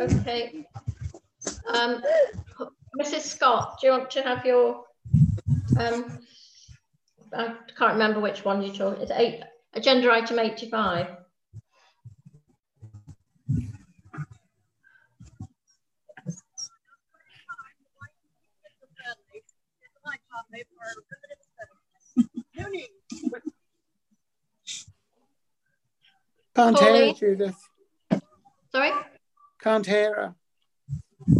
Okay. Um, Mrs. Scott, do you want to have your, um, I can't remember which one you told, it's eight, agenda item 85. Can't hear Pauline? her, Judith. Sorry? Can't hear her.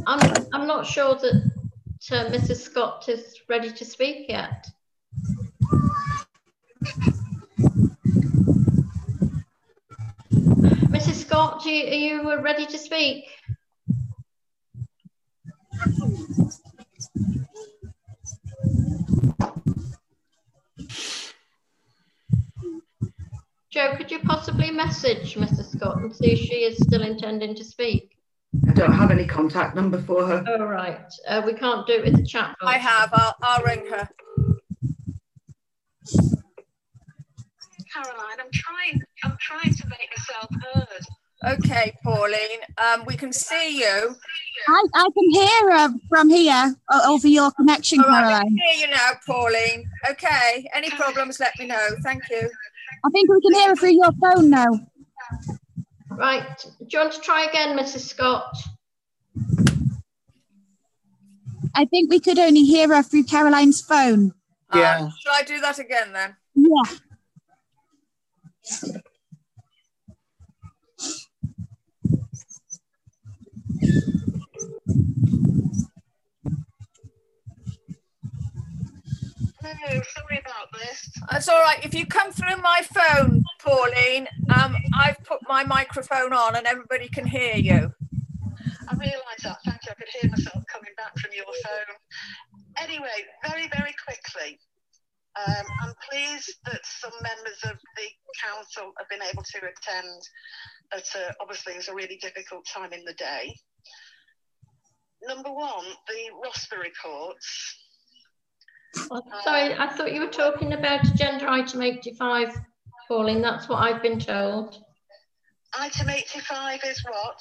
I'm, I'm not sure that uh, Mrs. Scott is ready to speak yet. Mrs. Scott, you, are you uh, ready to speak? Joe, could you possibly message Mrs. Scott and see if she is still intending to speak? I don't have any contact number for her. All right, uh, we can't do it with the chat box. I have. I'll, I'll ring her. Caroline, I'm trying. I'm trying to make myself heard. Okay, Pauline. Um, we can see you. I, I can hear her from here over your connection, All right, we Caroline. can hear you now, Pauline. Okay. Any problems? Let me know. Thank you. I think we can hear her through your phone now. Right, do you want to try again, Mrs. Scott? I think we could only hear her through Caroline's phone. Yeah. Um, shall I do that again then? Yeah. Sorry about this. That's all right. If you come through my phone, Pauline, um, I've put my microphone on and everybody can hear you. I realise that. Thank you. I could hear myself coming back from your phone. Anyway, very, very quickly. Um, I'm pleased that some members of the council have been able to attend at a, obviously it's a really difficult time in the day. Number one, the roster reports. Oh, Sorry, I thought you were talking about agenda item 85, Pauline. That's what I've been told. Item 85 is what?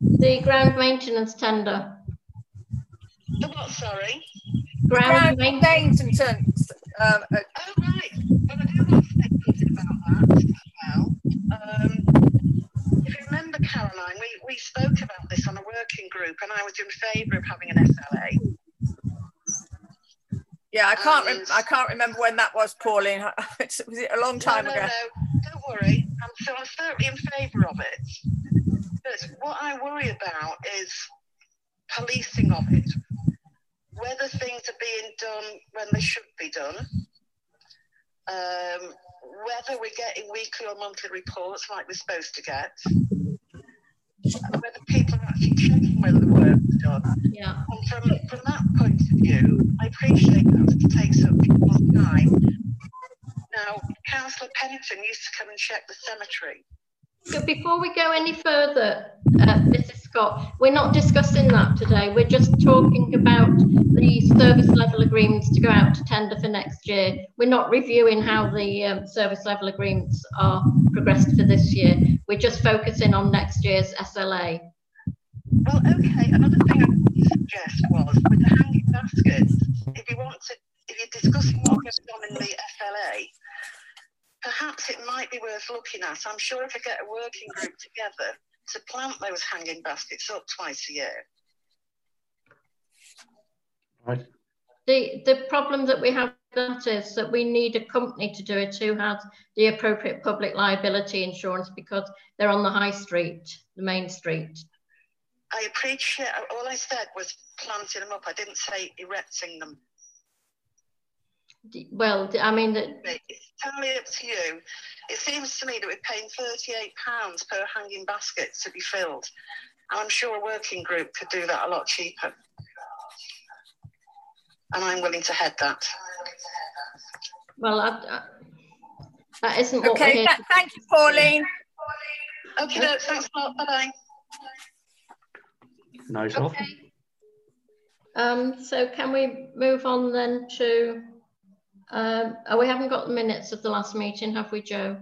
The ground maintenance tender. The what, sorry? Ground Ground maintenance. maintenance. Um, uh, Oh, right. Well, I do want to say something about that well. Um, if you remember, Caroline, we, we spoke about this on a working group, and I was in favour of having an SLA. Yeah, I can't. Rem- I can't remember when that was, Pauline. Was it a long time no, ago? No, no, don't worry. I'm, so I'm certainly in favour of it. But what I worry about is policing of it. Whether things are being done when they should be done. Um, whether we're getting weekly or monthly reports like we're supposed to get. Whether people are actually checking whether the work's done. Yeah. And from, from that point of view, I appreciate that it takes up people's time. Now, Councillor Pennington used to come and check the cemetery. So before we go any further, uh, Mrs. Scott, we're not discussing that today. We're just talking about the service level agreements to go out to tender for next year. We're not reviewing how the um, service level agreements are progressed for this year. We're just focusing on next year's SLA. Well, okay, another thing I would suggest was with the hanging baskets, if you want to, if you're discussing what goes on in the SLA, perhaps it might be worth looking at. I'm sure if I get a working group together to plant those hanging baskets up twice a year. Right. The, the problem that we have with that is that we need a company to do it who has the appropriate public liability insurance because they're on the high street, the main street. I appreciate, all I said was planting them up. I didn't say erecting them. Well, I mean, the- It's entirely up to you. It seems to me that we're paying £38 per hanging basket to be filled. And I'm sure a working group could do that a lot cheaper. And I'm willing to head that. well, I, I, that isn't what we're Okay. here th- thank you, Pauline. Okay, no, thanks a lot. Bye bye. Nice to- off. Okay. Um, so can we move on then to, um, oh, we haven't got the minutes of the last meeting, have we, Joe?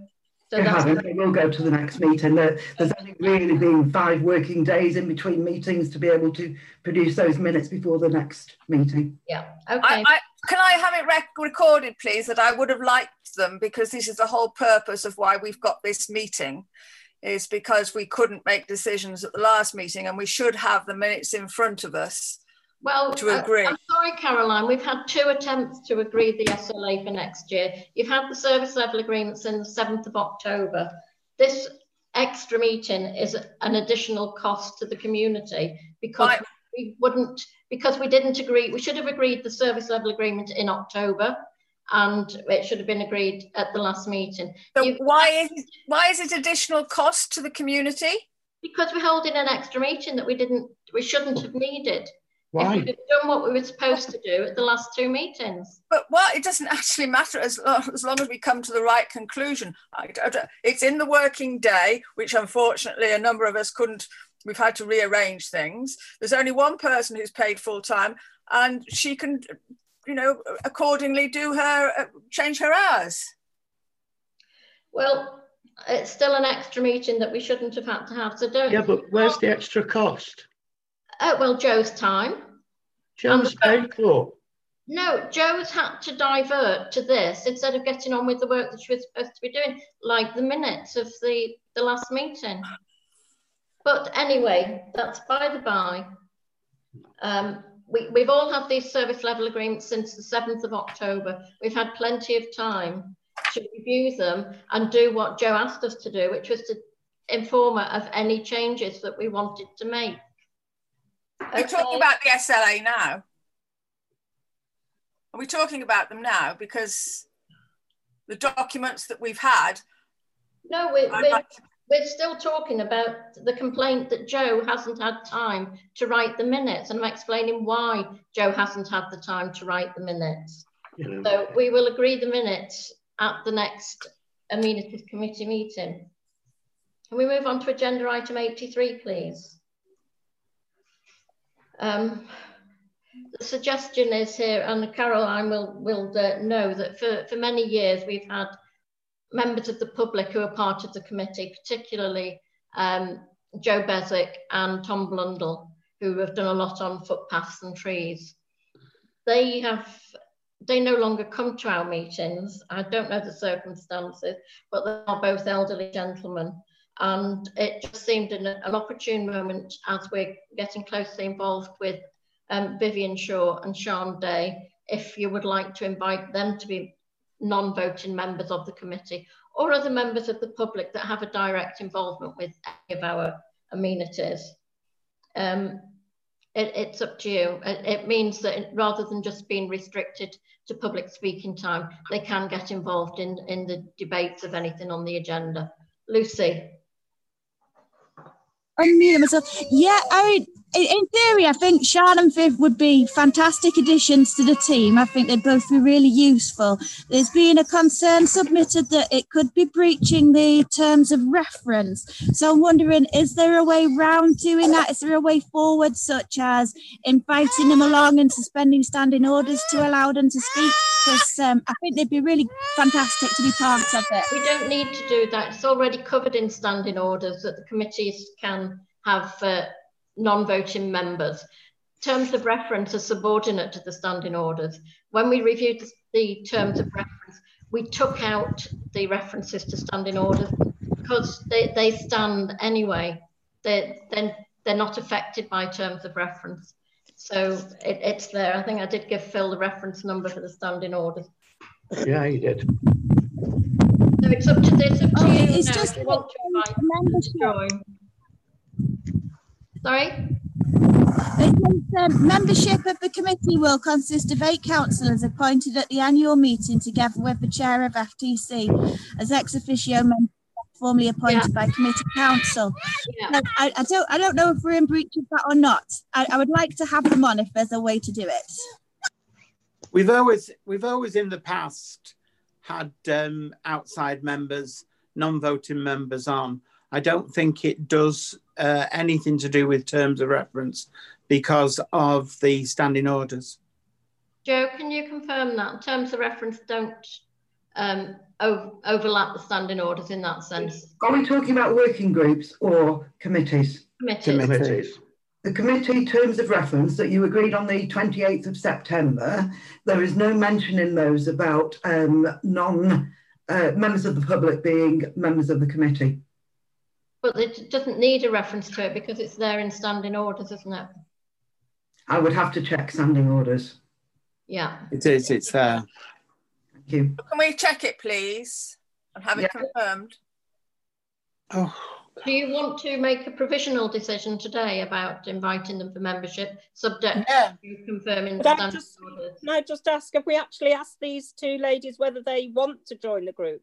So They that's, haven't, they will go to the next meeting. There, there's only really been five working days in between meetings to be able to produce those minutes before the next meeting. yeah, I, okay. I, can I have it rec- recorded, please, that I would have liked them because this is the whole purpose of why we've got this meeting, is because we couldn't make decisions at the last meeting and we should have the minutes in front of us. Well, to uh, agree. I'm sorry, Caroline, we've had two attempts to agree the SLA for next year. You've had the service level agreements in the 7th of October. This extra meeting is an additional cost to the community because Right. we wouldn't, because we didn't agree, we should have agreed the service level agreement in October and it should have been agreed at the last meeting. So You- why is it, why is it additional cost to the community? Because we're holding an extra meeting that we didn't, we shouldn't have needed. If Why? we'd have done what we were supposed to do at the last two meetings. But well, it doesn't actually matter as long, as long as we come to the right conclusion. I, I don't- it's in the working day, which unfortunately a number of us couldn't. We've had to rearrange things. There's only one person who's paid full time, and she can, you know, accordingly do her uh, change her hours. Well, it's still an extra meeting that we shouldn't have had to have. So don't. Yeah, but where's the extra cost? Uh, well, Joe's time. Joe's paid for. No, Joe's had to divert to this instead of getting on with the work that she was supposed to be doing, like the minutes of the the last meeting. But anyway, that's by the by. Um, we, we've all had these service level agreements since the 7th of October. We've had plenty of time to review them and do what Joe asked us to do, which was to inform her of any changes that we wanted to make. We're talking about the SLA now. Are we talking about them now? Because the documents that we've had, No, like to- we're still talking about the complaint that Joe hasn't had time to write the minutes. And I'm explaining why Joe hasn't had the time to write the minutes. Know. So we will agree the minutes at the next amenities committee meeting. Can we move on to agenda item 83, please? Um, the suggestion is here, and Caroline will, will uh, know that for, for many years we've had members of the public who are part of the committee, particularly um, Joe Beswick and Tom Blundell, who have done a lot on footpaths and trees. They have, they no longer come to our meetings. I don't know the circumstances, but they are both elderly gentlemen. And it just seemed an, an opportune moment as we're getting closely involved with um, Vivian Shaw and Sean Day, if you would like to invite them to be non-voting members of the committee or other members of the public that have a direct involvement with any of our amenities. Um, it, it's up to you. It, it means that rather than just being restricted to public speaking time, they can get involved in, in the debates of anything on the agenda. Lucy. unmute myself. Yeah, I in, theory, I think Sean and Viv would be fantastic additions to the team. I think they'd both be really useful. There's been a concern submitted that it could be breaching the terms of reference. So I'm wondering, is there a way round doing that? Is there a way forward, such as inviting them along and suspending standing orders to allow them to speak? Because um, I think they'd be really fantastic to be part of it. We don't need to do that. It's already covered in standing orders that the committees can have uh, non-voting members. Terms of reference are subordinate to the standing orders. When we reviewed the, the terms of reference, we took out the references to standing orders because they, they stand anyway. They're, they're, they're not affected by terms of reference. So it, it's there. I think I did give Phil the reference number for the standing orders. Yeah, you did. So it's up to this, up to Oh, you it's now just you want to invite membership. join. Sorry? It says, um, membership of the committee will consist of eight councillors appointed at the annual meeting together with the chair of FTC as ex officio members formally appointed by committee council. Yeah. Now, I, I don't I don't know if we're in breach of that or not. I, I would like to have them on if there's a way to do it. We've always we've always in the past had um, outside members, non-voting members on. I don't think it does uh, anything to do with terms of reference because of the standing orders. Joe, can you confirm that? Terms of reference don't um, overlap the standing orders in that sense. Are we talking about working groups or committees? Committees. Committees. The committee terms of reference that you agreed on the 28th of September, there is no mention in those about um, non uh, members of the public being members of the committee. But it doesn't need a reference to it because it's there in standing orders, isn't it? I would have to check standing orders. Yeah. It is, it's there. Thank you. Can we check it, please, and have it Yeah. confirmed? Oh, Do you want to make a provisional decision today about inviting them for membership, subject yeah. to confirming Could I standing just- orders? Can I just ask, have we actually asked these two ladies whether they want to join the group?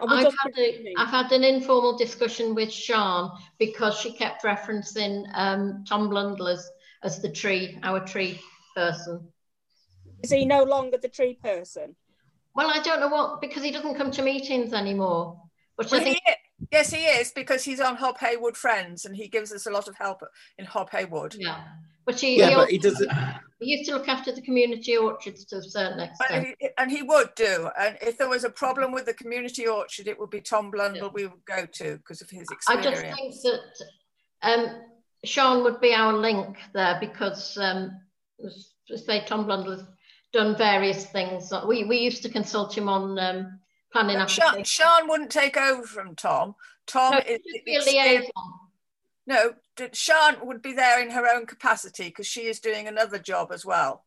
Are we I've had, a, pretending? I've had an informal discussion with Sean because she kept referencing um, Tom Blundell as, as the tree, our tree person. Is he no longer the tree person? Well, I don't know what, because he doesn't come to meetings anymore. But I think, he, yes, he is because he's on Hob Hey Wood Friends and he gives us a lot of help in Hob Hey Wood. yeah. But he, Yeah, he, but also, he doesn't. he used to look after the community orchards to a certain But extent. he, and he would do. And if there was a problem with the community orchard, it would be Tom Blundell we would go to because of his experience. I just think that um, Sean would be our link there because, um, say, Tom Blundell has done various things. We, we used to consult him on um, planning But Sean. Sean wouldn't take over from Tom. Tom No, is be a liaison. No, d- Sean would be there in her own capacity because she is doing another job as well.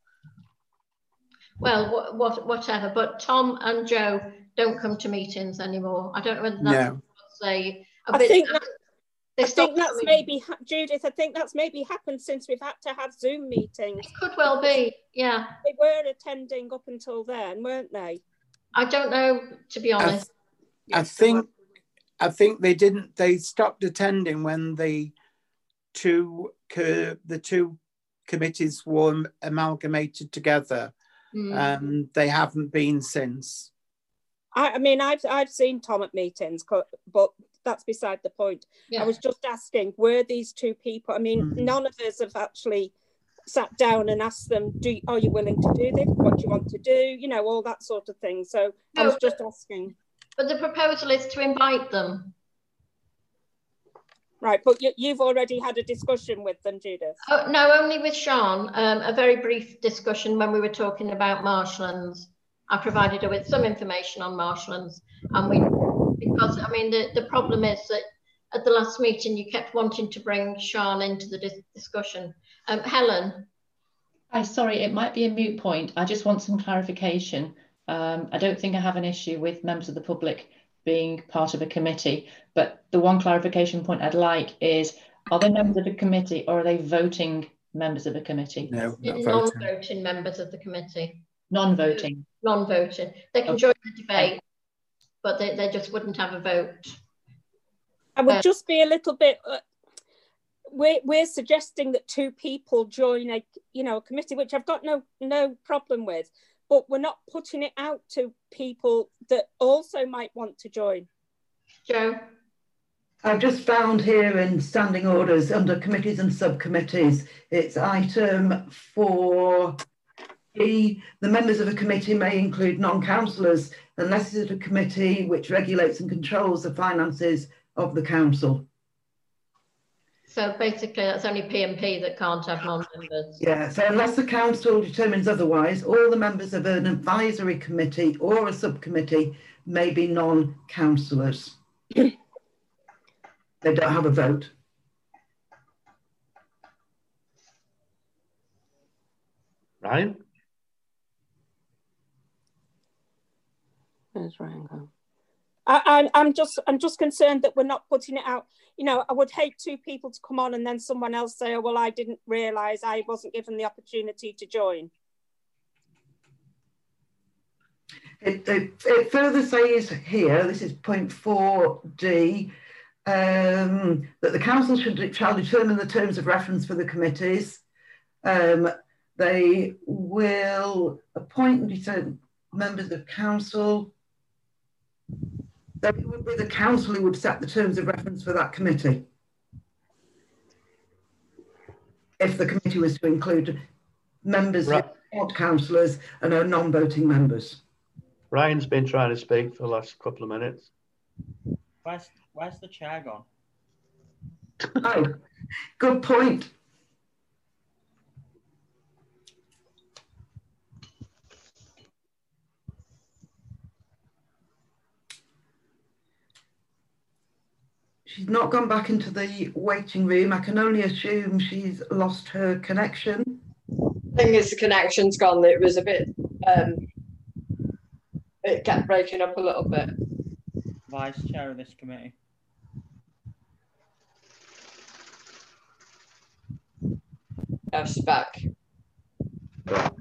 Well, what, what, whatever. But Tom and Joe don't come to meetings anymore. I don't know whether that's No. say a I bit. think that- they I think that's coming. maybe, Judith, I think that's maybe happened since we've had to have Zoom meetings. It could well be. Yeah, They were attending up until then, weren't they? I don't know to be honest. I think I think they didn't they stopped attending when the two co- the two committees were amalgamated together and they haven't been since. I, I mean, I've I've seen Tom at meetings, but that's beside the point. yeah. I was just asking, were these two people? I mean, Mm. none of us have actually sat down and asked them, "Do are you willing to do this? What do you want to do?" You know, all that sort of thing. So I was just asking, But the proposal is to invite them. Right? But you, you've already had a discussion with them, Judith. Oh, no, only with Sean. Um, a very brief discussion when we were talking about marshlands. I provided her with some information on marshlands, and we because I mean the, the problem is that at the last meeting you kept wanting to bring Sean into the dis- discussion. Um, Helen, Hi, sorry, it might be a moot point. I just want some clarification. Um, I don't think I have an issue with members of the public being part of a committee, but the one clarification point I'd like is, are they members of a committee or are they voting members of a committee? No, not voting. non-voting members of the committee, Non-voting. non-voting, they can Okay. join the debate, but they, they just wouldn't have a vote. I would Uh, just be a little bit. Uh, we're we're suggesting that two people join a you know a committee, which I've got no no problem with, but we're not putting it out to people that also might want to join. Joe, I've just found here in standing orders under committees and subcommittees, it's item four E. The members of a committee may include non-councillors unless it is a committee which regulates and controls the finances of the council. So basically that's only PMP that can't have non-members. Yeah, so unless the council determines otherwise, all the members of an advisory committee or a subcommittee may be non-councillors. they don't have a vote. Ryan? Where's Ryan I, I'm, I'm just I'm just concerned that we're not putting it out. You know, I would hate two people to come on and then someone else say, "Oh, well, I didn't realise I wasn't given the opportunity to join." It, it, it further says here, this is point 4D, um, that the council should shall determine the terms of reference for the committees. Um, they will appoint and determine members of council. That it would be the council who would set the terms of reference for that committee. If the committee was to include members who Right. are not councillors and are non-voting members. Ryan's been trying to speak for the last couple of minutes. Where's where's the chair gone? Oh, good point. She's not gone back into the waiting room. I can only assume she's lost her connection. I think it's the connection's gone. It was a bit, um, it kept breaking up a little bit. Vice chair of this committee. Yes, back.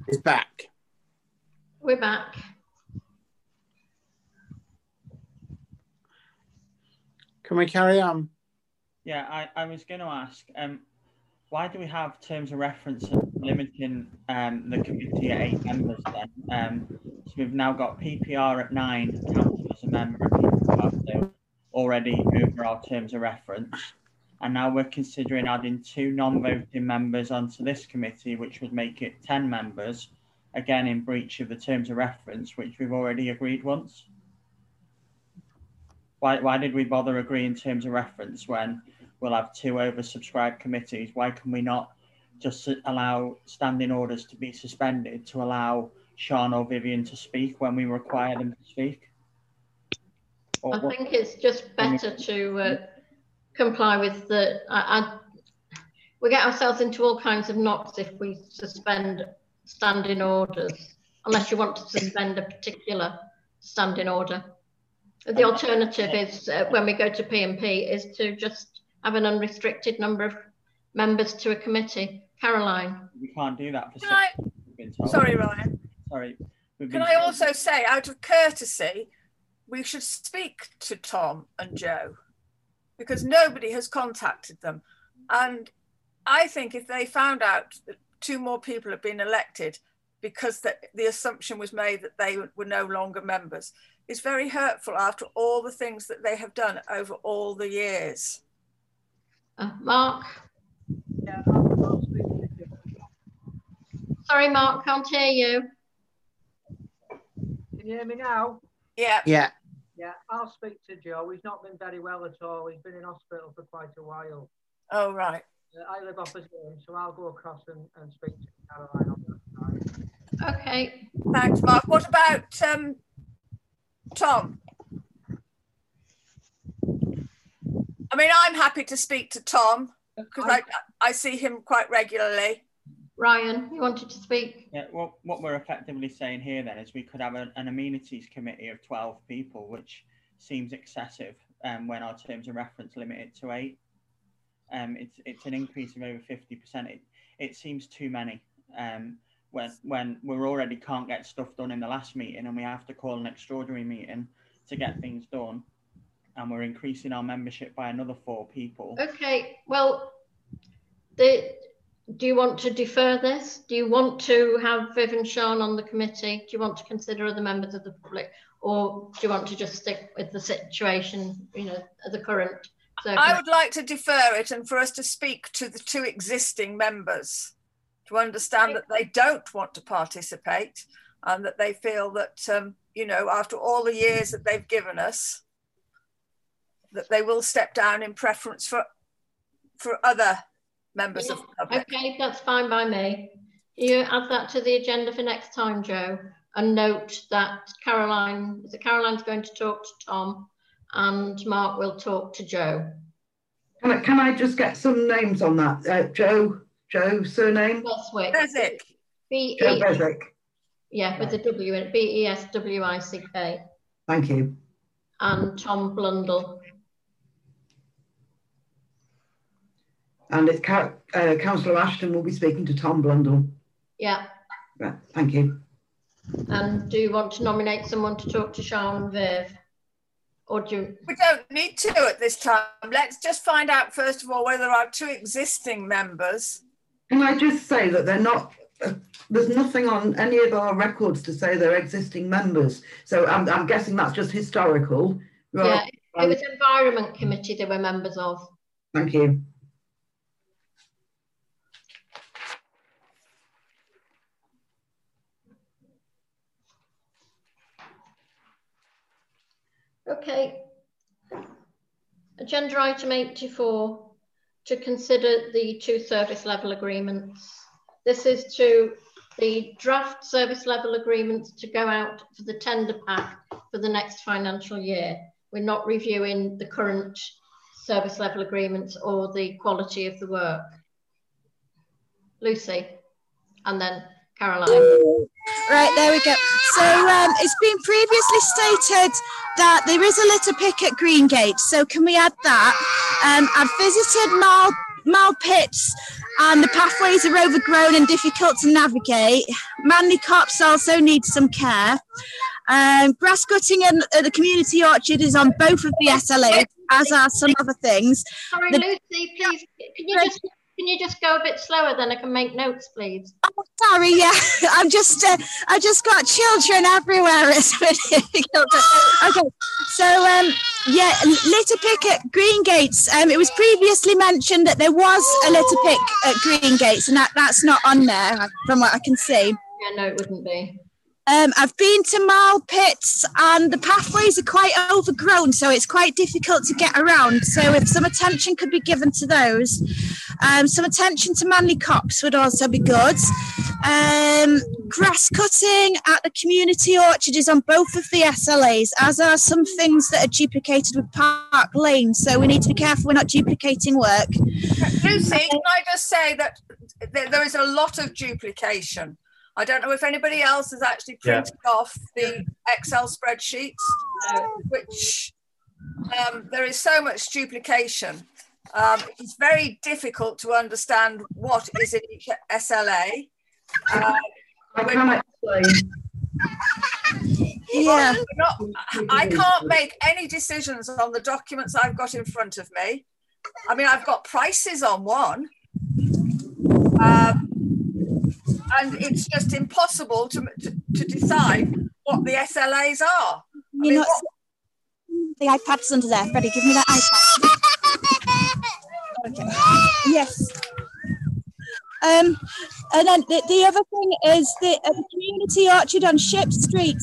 It's back. We're back. Can we carry on? Yeah, I, I was going to ask, um, why do we have terms of reference limiting um, the committee at eight members then? Um, so we've now got PPR at nine, council as a member, and PPR so already over our terms of reference. And now we're considering adding two non-voting members onto this committee, which would make it 10 members, again in breach of the terms of reference, which we've already agreed once. Why, why did we bother agreeing terms of reference when we'll have two oversubscribed committees? Why can we not just allow standing orders to be suspended to allow Sean or Vivian to speak when we require them to speak? Or I think it's just better to uh, comply with the. I, I, we get ourselves into all kinds of knots if we suspend standing orders, unless you want to suspend a particular standing order. The alternative is uh, when we go to PMP is to just have an unrestricted number of members to a committee. Caroline. we can't do that for Can six. I, we've been told. sorry, Ryan. Sorry. We've Can been I also say, out of courtesy, we should speak to Tom and Joe because nobody has contacted them. And I think if they found out that two more people have been elected because the, the assumption was made that they were no longer members, it's very hurtful after all the things that they have done over all the years. Uh, Mark. Yeah, I'll, I'll speak to you. Sorry, Mark, can't hear you. Can you hear me now? Yeah. Yeah. Yeah, I'll speak to Joe. He's not been very well at all. He's been in hospital for quite a while. Oh, right. Uh, I live opposite him, so I'll go across and, and speak to Caroline on that side. Okay. Thanks, Mark. What about um, Tom? I mean, I'm happy to speak to Tom because I, I see him quite regularly. Ryan, you wanted to speak? Yeah, what, what we're effectively saying here then is we could have a, an amenities committee of 12 people, which seems excessive um, when our terms of reference limit it to eight. Um, it's, it's an increase of over 50%. It, it seems too many um, when, when we already can't get stuff done in the last meeting and we have to call an extraordinary meeting to get mm-hmm. things done. And we're increasing our membership by another four people. Okay, well, the, do you want to defer this? Do you want to have Viv and Sean on the committee? Do you want to consider other members of the public? Or do you want to just stick with the situation, you know, the current? I would like to defer it and for us to speak to the two existing members to understand that they don't want to participate and that they feel that, um, you know, after all the years that they've given us, that they will step down in preference for for other members of the public. Okay, that's fine by me. You add that to the agenda for next time, Joe, and note that Caroline, is it Caroline's going to talk to Tom and Mark will talk to Joe. Can I, can I just get some names on that? Uh, Joe, Joe, surname? Beswick. Beswick. B Joe E Beswick. yeah, with a W in it. B E S W I C K. Thank you. And Tom Blundell. And it's Ca- uh, Councillor Ashton will be speaking to Tom Blundell. Yeah. Right, thank you. And do you want to nominate someone to talk to Sean and Viv? Or do you, We don't need to at this time. Let's just find out first of all whether our two existing members. Can I just say that they're not, uh, there's nothing on any of our records to say they're existing members. So I'm, I'm guessing that's just historical. yeah, it was Environment Committee they were members of. Thank you. Okay. Agenda item 84 to consider the two service level agreements. This is to the draft service level agreements to go out for the tender pack for the next financial year. We're not reviewing the current service level agreements or the quality of the work. Lucy, and then Caroline. Right, there we go. So um, it's been previously stated that there is a litter pick at Greengate. So can we add that? Um, I've visited Mal, Mal Pits and the pathways are overgrown and difficult to navigate. Manley Copse also needs some care. Um, grass cutting at the community orchard is on both of the SLAs, as are some other things. Sorry, The- Lucy, please, can you just can you just go a bit slower then I can make notes, please? Oh, sorry, yeah, I'm just, uh, I just got children everywhere. It's really difficult. Okay, so um, yeah, litter pick at Green Gates. Um, it was previously mentioned that there was a litter pick at Green Gates, and that, that's not on there from what I can see. Yeah, no, it wouldn't be. Um, I've been to Marl Pits and the pathways are quite overgrown, so it's quite difficult to get around. So, if some attention could be given to those, um, some attention to Manley Copse would also be good. Um, grass cutting at the community orchard is on both of the SLAs, as are some things that are duplicated with Park Lane. So, we need to be careful we're not duplicating work. Lucy, can I just say that th- there is a lot of duplication. I don't know if anybody else has actually Yeah. printed off the Excel spreadsheets, which um, there is so much duplication. Um, it's very difficult to understand what is in each SLA. Um, I can't explain. Yeah. Not, I can't make any decisions on the documents I've got in front of me. I mean, I've got prices on one. Um, and it's just impossible to, to, to decide what the SLAs are. You know, the iPad's under there. Freddie, give me that iPad. Okay. Yes. Um, and then the, the other thing is the, uh, the community orchard on Ship Street.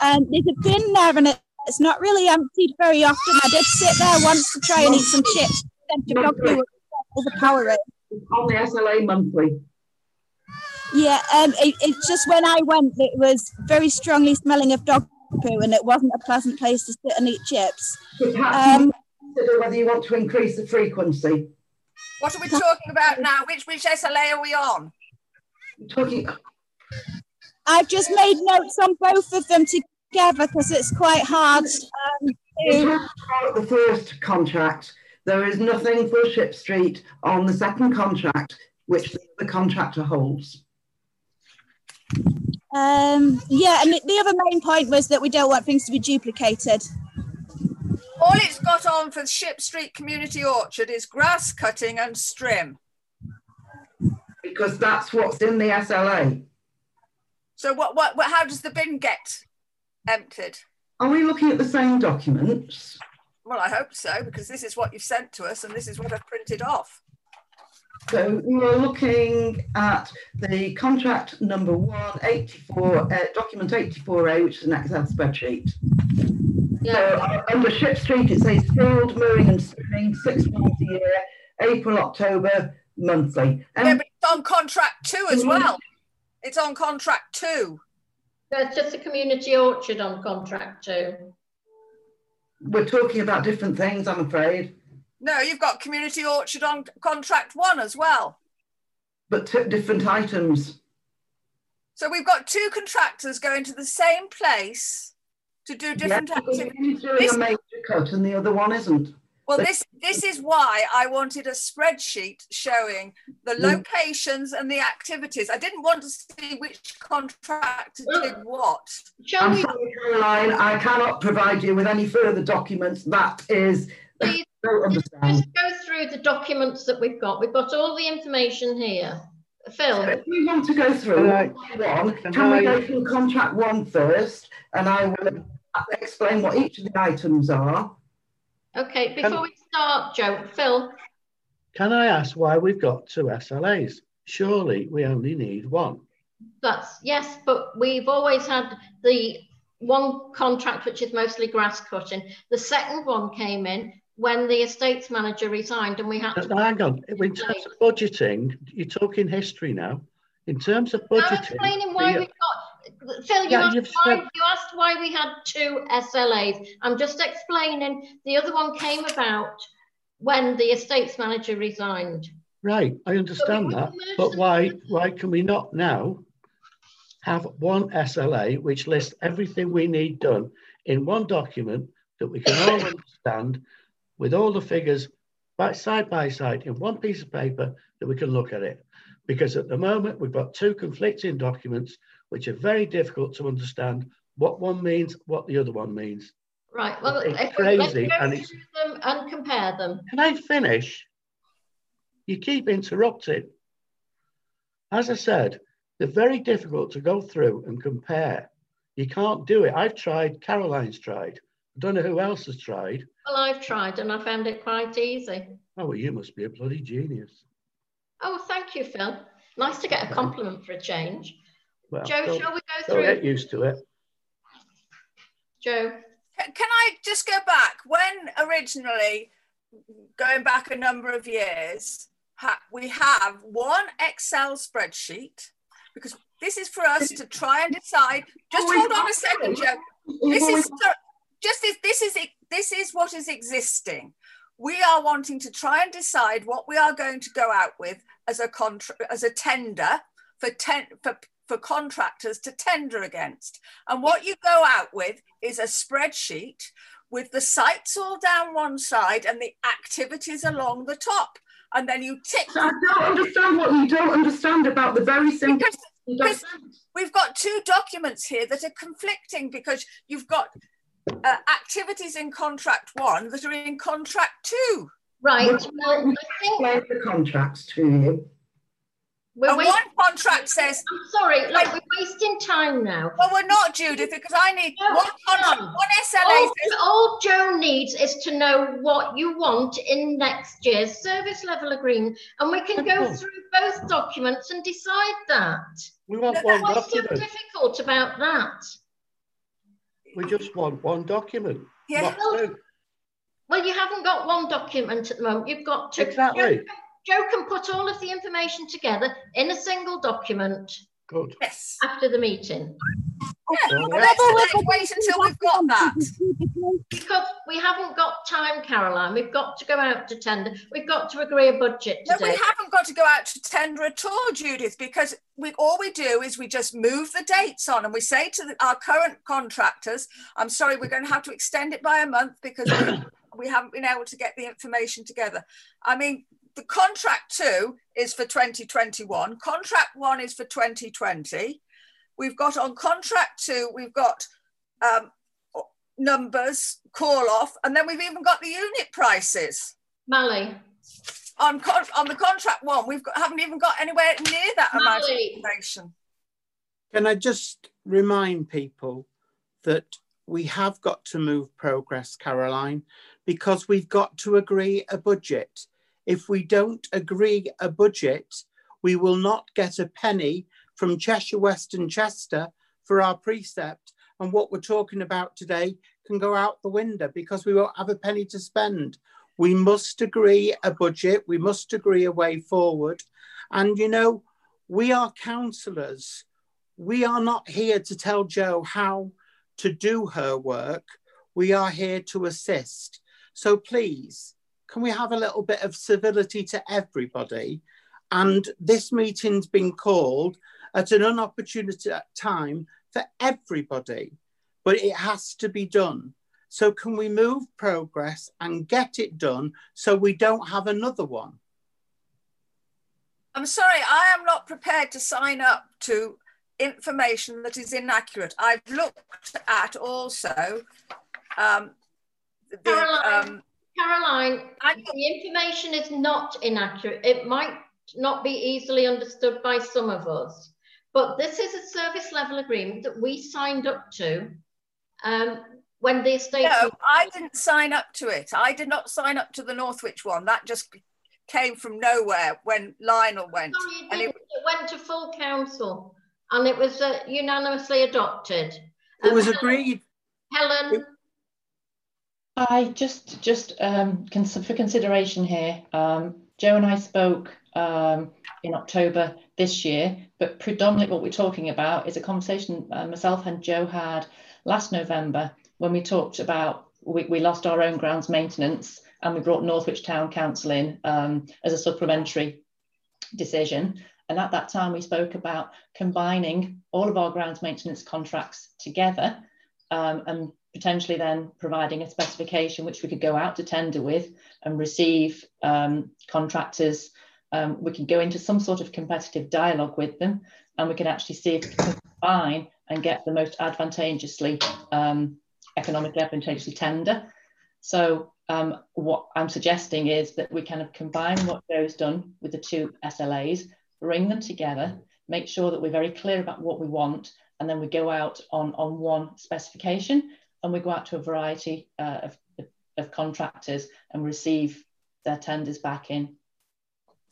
Um, there's a bin there and it, it's not really emptied very often. I did sit there once to try and eat some chips. Then to dog poo was overpower it. On the SLA monthly. Yeah, um, it, it's just when I went, it was very strongly smelling of dog poo, and it wasn't a pleasant place to sit and eat chips. Um, consider whether you want to increase the frequency. What are we talking about now? Which which SLA are we on? I'm Talking, I've just made notes on both of them together because it's quite hard. Um, to, terms the first contract, there is nothing for Ship Street on the second contract, which the contractor holds. um, yeah, and the, the other main point was that we don't want things to be duplicated. All it's got on for the Ship Street Community Orchard is grass cutting and strim. Because that's what's in the SLA. So what, what, what how does the bin get emptied? Are we looking at the same documents? Well, I hope so, because this is what you've sent to us and this is what I've printed off. So we are looking at the contract number one, 84, uh, document 84A, which is an Excel spreadsheet. So uh, under Ship Street, it says field mowing and stripping, six months a year, April, October, monthly. yeah, And but it's on contract two as well. It's on contract two. There's just a community orchard on contract two. we're talking about different things, I'm afraid, No, you've got community orchard on contract one as well. but t- different items. So we've got two contractors going to the same place to do different Yeah, because activities. one's doing a major cut and the other one isn't. Well, But- this this is why I wanted a spreadsheet showing the locations and the activities. I didn't want to see which contractor did what. Shall I'm we sorry, Caroline, I cannot provide you with any further documents. That is, please just go through the documents that we've got? We've got all the information here. Phil, If you want to go through Can I- one, can can we go through contract one first? And I will explain what each of the items are. okay, before we start, Joe, Phil, Can I ask why we've got two SLAs? Surely we only need one. that's yes, but we've always had the one contract which is mostly grass cutting. The second one came in when the estates manager resigned and we had to. Hang on, in terms of budgeting, you're talking history now. In terms of budgeting, I'm explaining why the- we got. Phil, you, Yeah, asked why, you asked why we had two SLAs. I'm just explaining. The other one came about when the estates manager resigned. Right, I understand that, but why, why can we not now have one SLA which lists everything we need done in one document that we can all understand with all the figures by side by side in one piece of paper that we can look at it? Because at the moment, we've got two conflicting documents which are very difficult to understand what one means, what the other one means. Right. Well, It's if we, let's crazy go and through it's- them and compare them. Can I finish? You keep interrupting. As I said, they're very difficult to go through and compare. You can't do it. I've tried, Caroline's tried. I don't know who else has tried. Well, I've tried and I found it quite easy. Oh, well, you must be a bloody genius. Oh, thank you, Phil. Nice to get a compliment for a change. Well, Joe, don't- shall we go through? get used to it. Joe. Can can I just go back? When originally, going back a number of years, we have one Excel spreadsheet because this is for us to try and decide. Just Always hold on a second. Joe. This is just this, this is this is what is existing. We are wanting to try and decide what we are going to go out with as a contra- as a tender for ten for for contractors to tender against. And what you go out with is a spreadsheet with the sites all down one side and the activities along the top. And then you tick. So I don't understand what you don't understand about the very simple. Because we've got two documents here that are conflicting because you've got uh, activities in contract one that are in contract two. Right. Well, Well, I think the contracts to you. We're And wasting, one contract says, I'm sorry, like we're wasting time now. well, we're not, Judith, because I need No, one contract, no. one SLA All, says all Joe needs is to know what you want in next year's service level agreement, and we can go through both documents and decide that. We want No, one What's so difficult about that? We just want one document. Yeah. not two. Well, you haven't got one document at the moment. You've got two. Exactly. Joe, Joe can put all of the information together in a single document Good. yes. after the meeting. Yeah, Well, well, let's- let's, let's wait until we've got that. Because we haven't got time, Caroline. We've got to go out to tender. We've got to agree a budget Today. No, we haven't got to go out to tender at all, Judith, because we all we do is we just move the dates on and we say to the, our current contractors, I'm sorry, we're going to have to extend it by a month because we, we haven't been able to get the information together. I mean, the contract two is for 2021, contract one is for 2020. We've got on contract two, we've got um, numbers, call off, and then we've even got the unit prices Mally, on con- on the contract one, we've got haven't even got anywhere near that amount of Molly. information. Can I just remind people that we have got to move progress, Caroline, because we've got to agree a budget. If we don't agree a budget, we will not get a penny from Cheshire West and Chester for our precept. And what we're talking about today can go out the window because we won't have a penny to spend. We must agree a budget, we must agree a way forward. And you know, we are councillors we are not here to tell Joe how to do her work. We are here to assist. So please, can we have a little bit of civility to everybody? And this meeting's been called at an unopportunity time for everybody, but it has to be done. So can we move progress and get it done so we don't have another one? I'm sorry, I am not prepared to sign up to information that is inaccurate. I've looked at also um, the um, Caroline, I- the information is not inaccurate. It might not be easily understood by some of us, but this is a service level agreement that we signed up to um, when the estate. no, I didn't sign up to it. I did not sign up to the Northwich one. That just came from nowhere when Lionel went. Sorry, it, and it- it went to full council and it was uh, unanimously adopted. It was agreed. Helen. I just just um, for consideration here. Um, Joe and I spoke um, in October this year, but predominantly what we're talking about is a conversation uh, myself and Joe had last November when we talked about we, we lost our own grounds maintenance and we brought Northwich Town Council in um, as a supplementary decision. And at that time, we spoke about combining all of our grounds maintenance contracts together um, and potentially then providing a specification which we could go out to tender with and receive um, contractors. Um, we can go into some sort of competitive dialogue with them and we can actually see if we can combine and get the most advantageously, um, economically advantageously tender. So um, what I'm suggesting is that we kind of combine what Joe's done with the two SLAs, bring them together, make sure that we're very clear about what we want, and then we go out on, on one specification and we go out to a variety uh, of, of contractors and receive their tenders back in.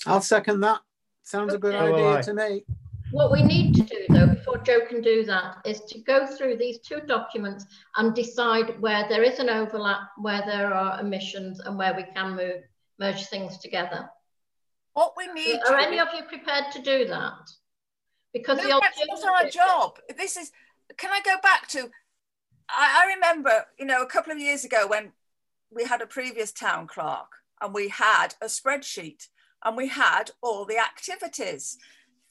I'll second that. Sounds a good Okay. idea to me. What we need to do though, before Joe can do that, is to go through these two documents and decide where there is an overlap, where there are omissions and where we can move, merge things together. What we need Are to any do- of you prepared to do that? Because no, the that's not our job. This is. Can I go back to? I, I remember, you know, a couple of years ago when we had a previous town clerk and we had a spreadsheet and we had all the activities.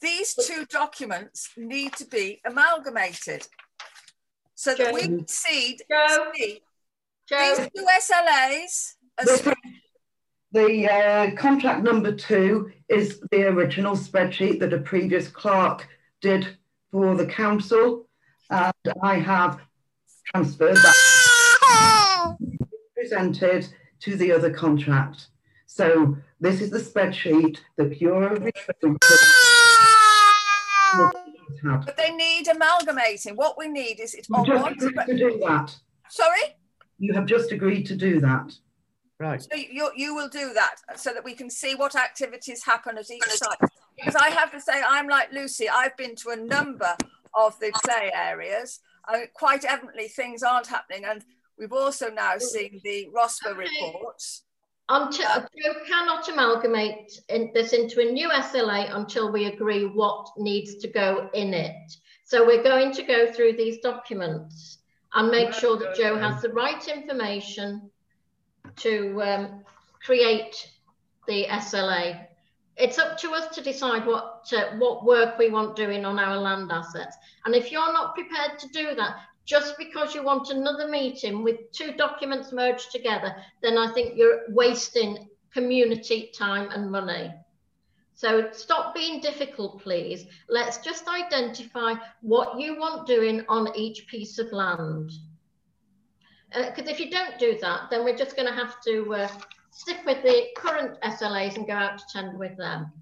These two documents need to be amalgamated so that we can see, see these two SLAs. The, the uh, contract number two is the original spreadsheet that a previous clerk did for the council. And I have transferred that presented to the other contract. So this is the spreadsheet that you're referring to. But they need amalgamating. What we need is it You on just one. agreed spread- to do that. Sorry. You have just agreed to do that. Right. So you, you will do that so that we can see what activities happen at each site. Because I have to say, I'm like Lucy, I've been to a number of the play areas and quite evidently things aren't happening. And we've also now seen the ROSPA reports. Until Joe cannot amalgamate in, this into a new SLA until we agree what needs to go in it. So we're going to go through these documents and make sure that Joe has the right information to um, create the SLA. It's up to us to decide what uh, what work we want doing on our land assets. And if you're not prepared to do that, just because you want another meeting with two documents merged together, then I think you're wasting community time and money. So stop being difficult, please. Let's just identify what you want doing on each piece of land. Because if you don't do that, then we're just going to have to uh, stick with the current SLAs and go out to tender with them.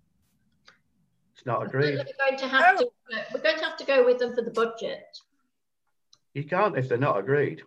It's not agreed. We're going to have to. uh, we're going to have to go with them for the budget. You can't if they're not agreed.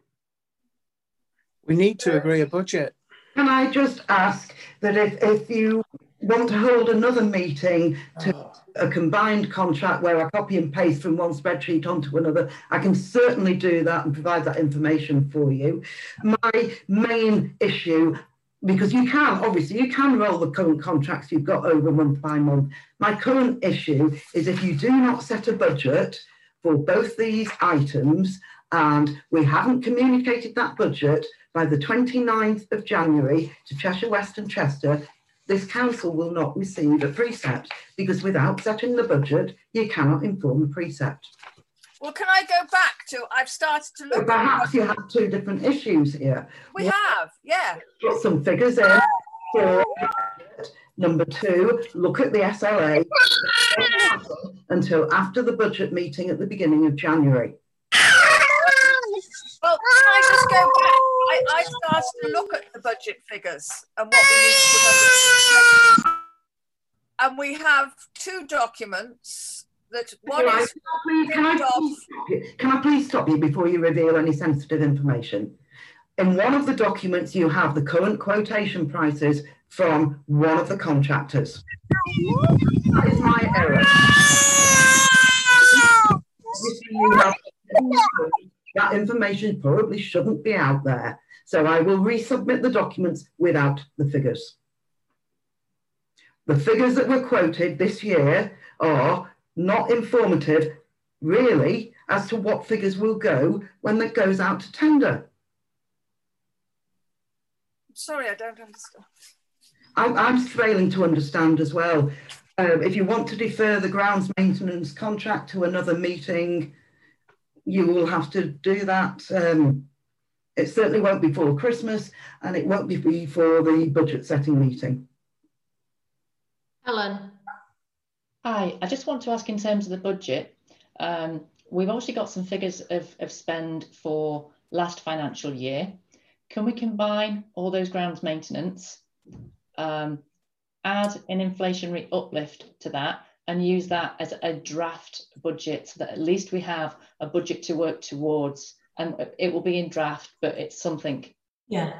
We need to agree a budget. Can I just ask that if, if you want to hold another meeting to a combined contract where I copy and paste from one spreadsheet onto another, I can certainly do that and provide that information for you. My main issue, because you can, obviously, you can roll the current contracts you've got over month by month. My current issue is if you do not set a budget for both these items and we haven't communicated that budget by the 29th of January to Cheshire West and Chester, this council will not receive a precept because without setting the budget, you cannot inform the precept. Well, can I go back to? I've started to So look. perhaps you have two different issues here. We have, yeah. Put some figures in. for Number two, look at the SLA until after the budget meeting at the beginning of January. Well, can I just go back? I, I started to look at the budget figures and what we need to put on the And we have two documents that one Can I is stop you? Can I please stop you? Can I please stop you before you reveal any sensitive information? In one of the documents, you have the current quotation prices from one of the contractors. That is my error. Obviously, you have- That that information probably shouldn't be out there. So I will resubmit the documents without the figures. The figures that were quoted this year are not informative, really, as to what figures will go when that goes out to tender. Sorry, I don't understand. I'm, I'm failing to understand as well. Um, if you want to defer the grounds maintenance contract to another meeting, you will have to do that. Um, it certainly won't be before Christmas and it won't be before the budget setting meeting. Helen. Hi, I just want to ask in terms of the budget, um, we've obviously got some figures of, of spend for last financial year. Can we combine all those grounds maintenance, um, add an inflationary uplift to that and use that as a draft budget so that at least we have a budget to work towards and it will be in draft, but it's something. Yeah.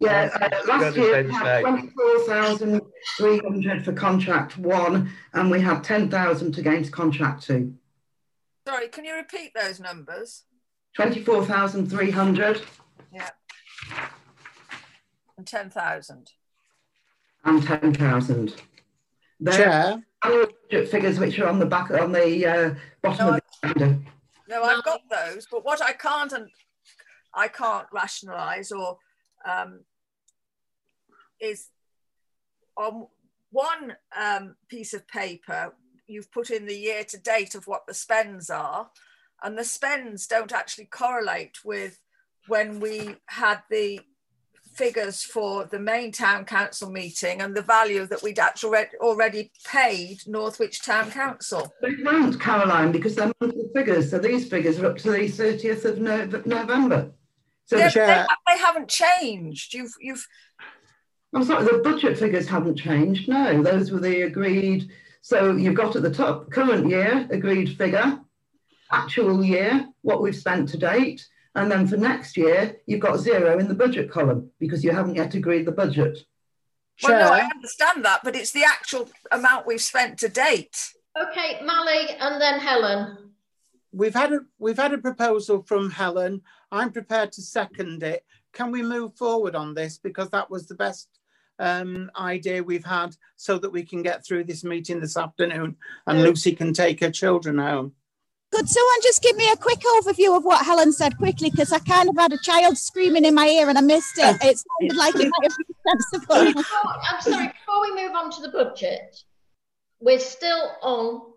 Yeah, uh, last year we had 24,300 for contract one and we had 10,000 against contract two. Sorry, can you repeat those numbers? 24,300 Yeah. And 10,000. and 10,000. Chair. Annual budget figures which are on the back, on the uh, bottom No, of the agenda. No, I've got those, but what I can't and I can't rationalise or um, is on one um, piece of paper you've put in the year to date of what the spends are, and the spends don't actually correlate with when we had the figures for the main town council meeting and the value that we'd actually already paid Northwich Town Council. They won't, Caroline, because they're monthly figures. So these figures are up to the 30th of November. So Yeah, the but they, they haven't changed. You've you've I'm sorry, the budget figures haven't changed. No, those were the agreed. So you've got at the top current year agreed figure, actual year, what we've spent to date. And then for next year, you've got zero in the budget column because you haven't yet agreed the budget. well, no, I understand that, but it's the actual amount we've spent to date. Okay, Mally and then Helen. We've had a we've had a proposal from Helen. I'm prepared to second it. Can we move forward on this because that was the best um, idea we've had, so that we can get through this meeting this afternoon and Lucy can take her children home. Could someone just give me a quick overview of what Helen said quickly? Because I kind of had a child screaming in my ear and I missed it. It sounded like it might have been sensible. Before- I'm sorry, before we move on to the budget, we're still on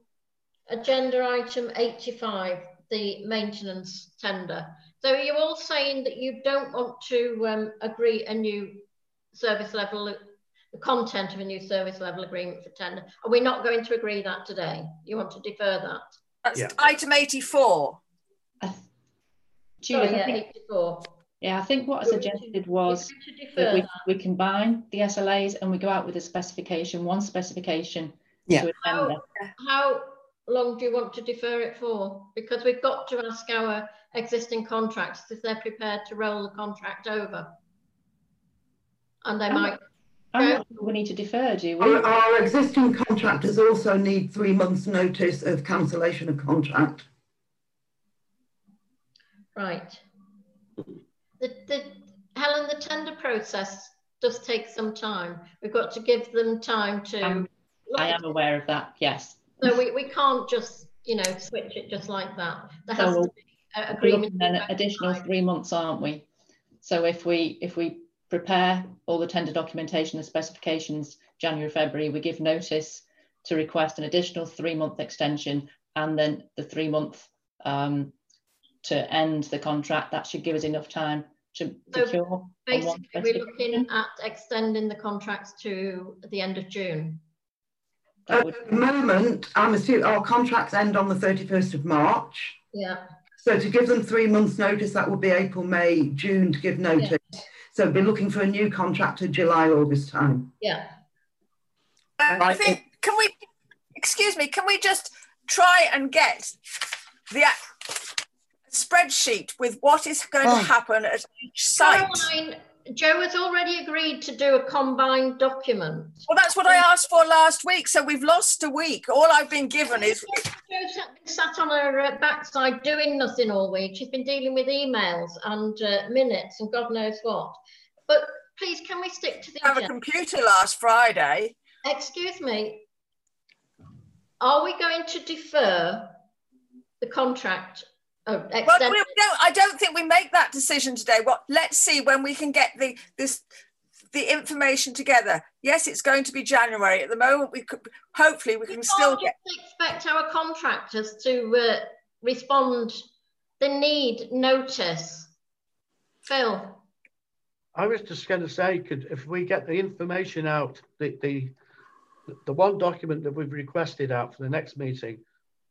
agenda item 85, the maintenance tender. So are you all saying that you don't want to um, agree a new service level, the content of a new service level agreement for tender? Are we not going to agree that today? You want to defer that? That's Yeah. item 84. Julie, Sorry, I yeah, think- 84. Yeah, I think what I suggested was that we, that. we combine the SLAs and we go out with a specification, one specification Yeah. to a. How long do you want to defer it for? Because we've got to ask our existing contractors if they're prepared to roll the contract over. And they I'm might. I'm not sure we need to defer, do we? Our, our existing contractors also need three months' notice of cancellation of contract. Right. The, the, Helen, the tender process does take some time. We've got to give them time to. Um, I am aware of that, yes. So we, we can't just, you know, switch it just like that. There has to be an agreement. then at additional three months, aren't we? So if we, if we prepare all the tender documentation, and specifications, January, February, we give notice to request an additional three-month extension and then the three-month um, to end the contract, that should give us enough time to So secure. Basically, we're looking at extending the contracts to the end of June. At the moment, I'm assuming our contracts end on the 31st of March. Yeah. So to give them three months' notice, that would be April, May, June to give notice. So be looking for a new contract at July, August time. Yeah. Uh, I think, can we, excuse me, can we just try and get the spreadsheet with what is going Oh. to happen at each site? Caroline, Joe has already agreed to do a combined document. Well, that's what I asked for last week. So we've lost a week. All I've been given is. Joe sat on her uh, backside doing nothing all week. She's been dealing with emails and uh, minutes and God knows what. But please, can we stick to the have agenda? a computer last Friday. Excuse me. Are we going to defer the contract Oh, well, we don't, I don't think we make that decision today. What? Let's see when we can get the this the information together. Yes, it's going to be January. At the moment, we could hopefully we, we can still get. expect our contractors to uh, respond. The need notice. Phil. I was just going to say, could if we get the information out, the the the one document that we've requested out for the next meeting,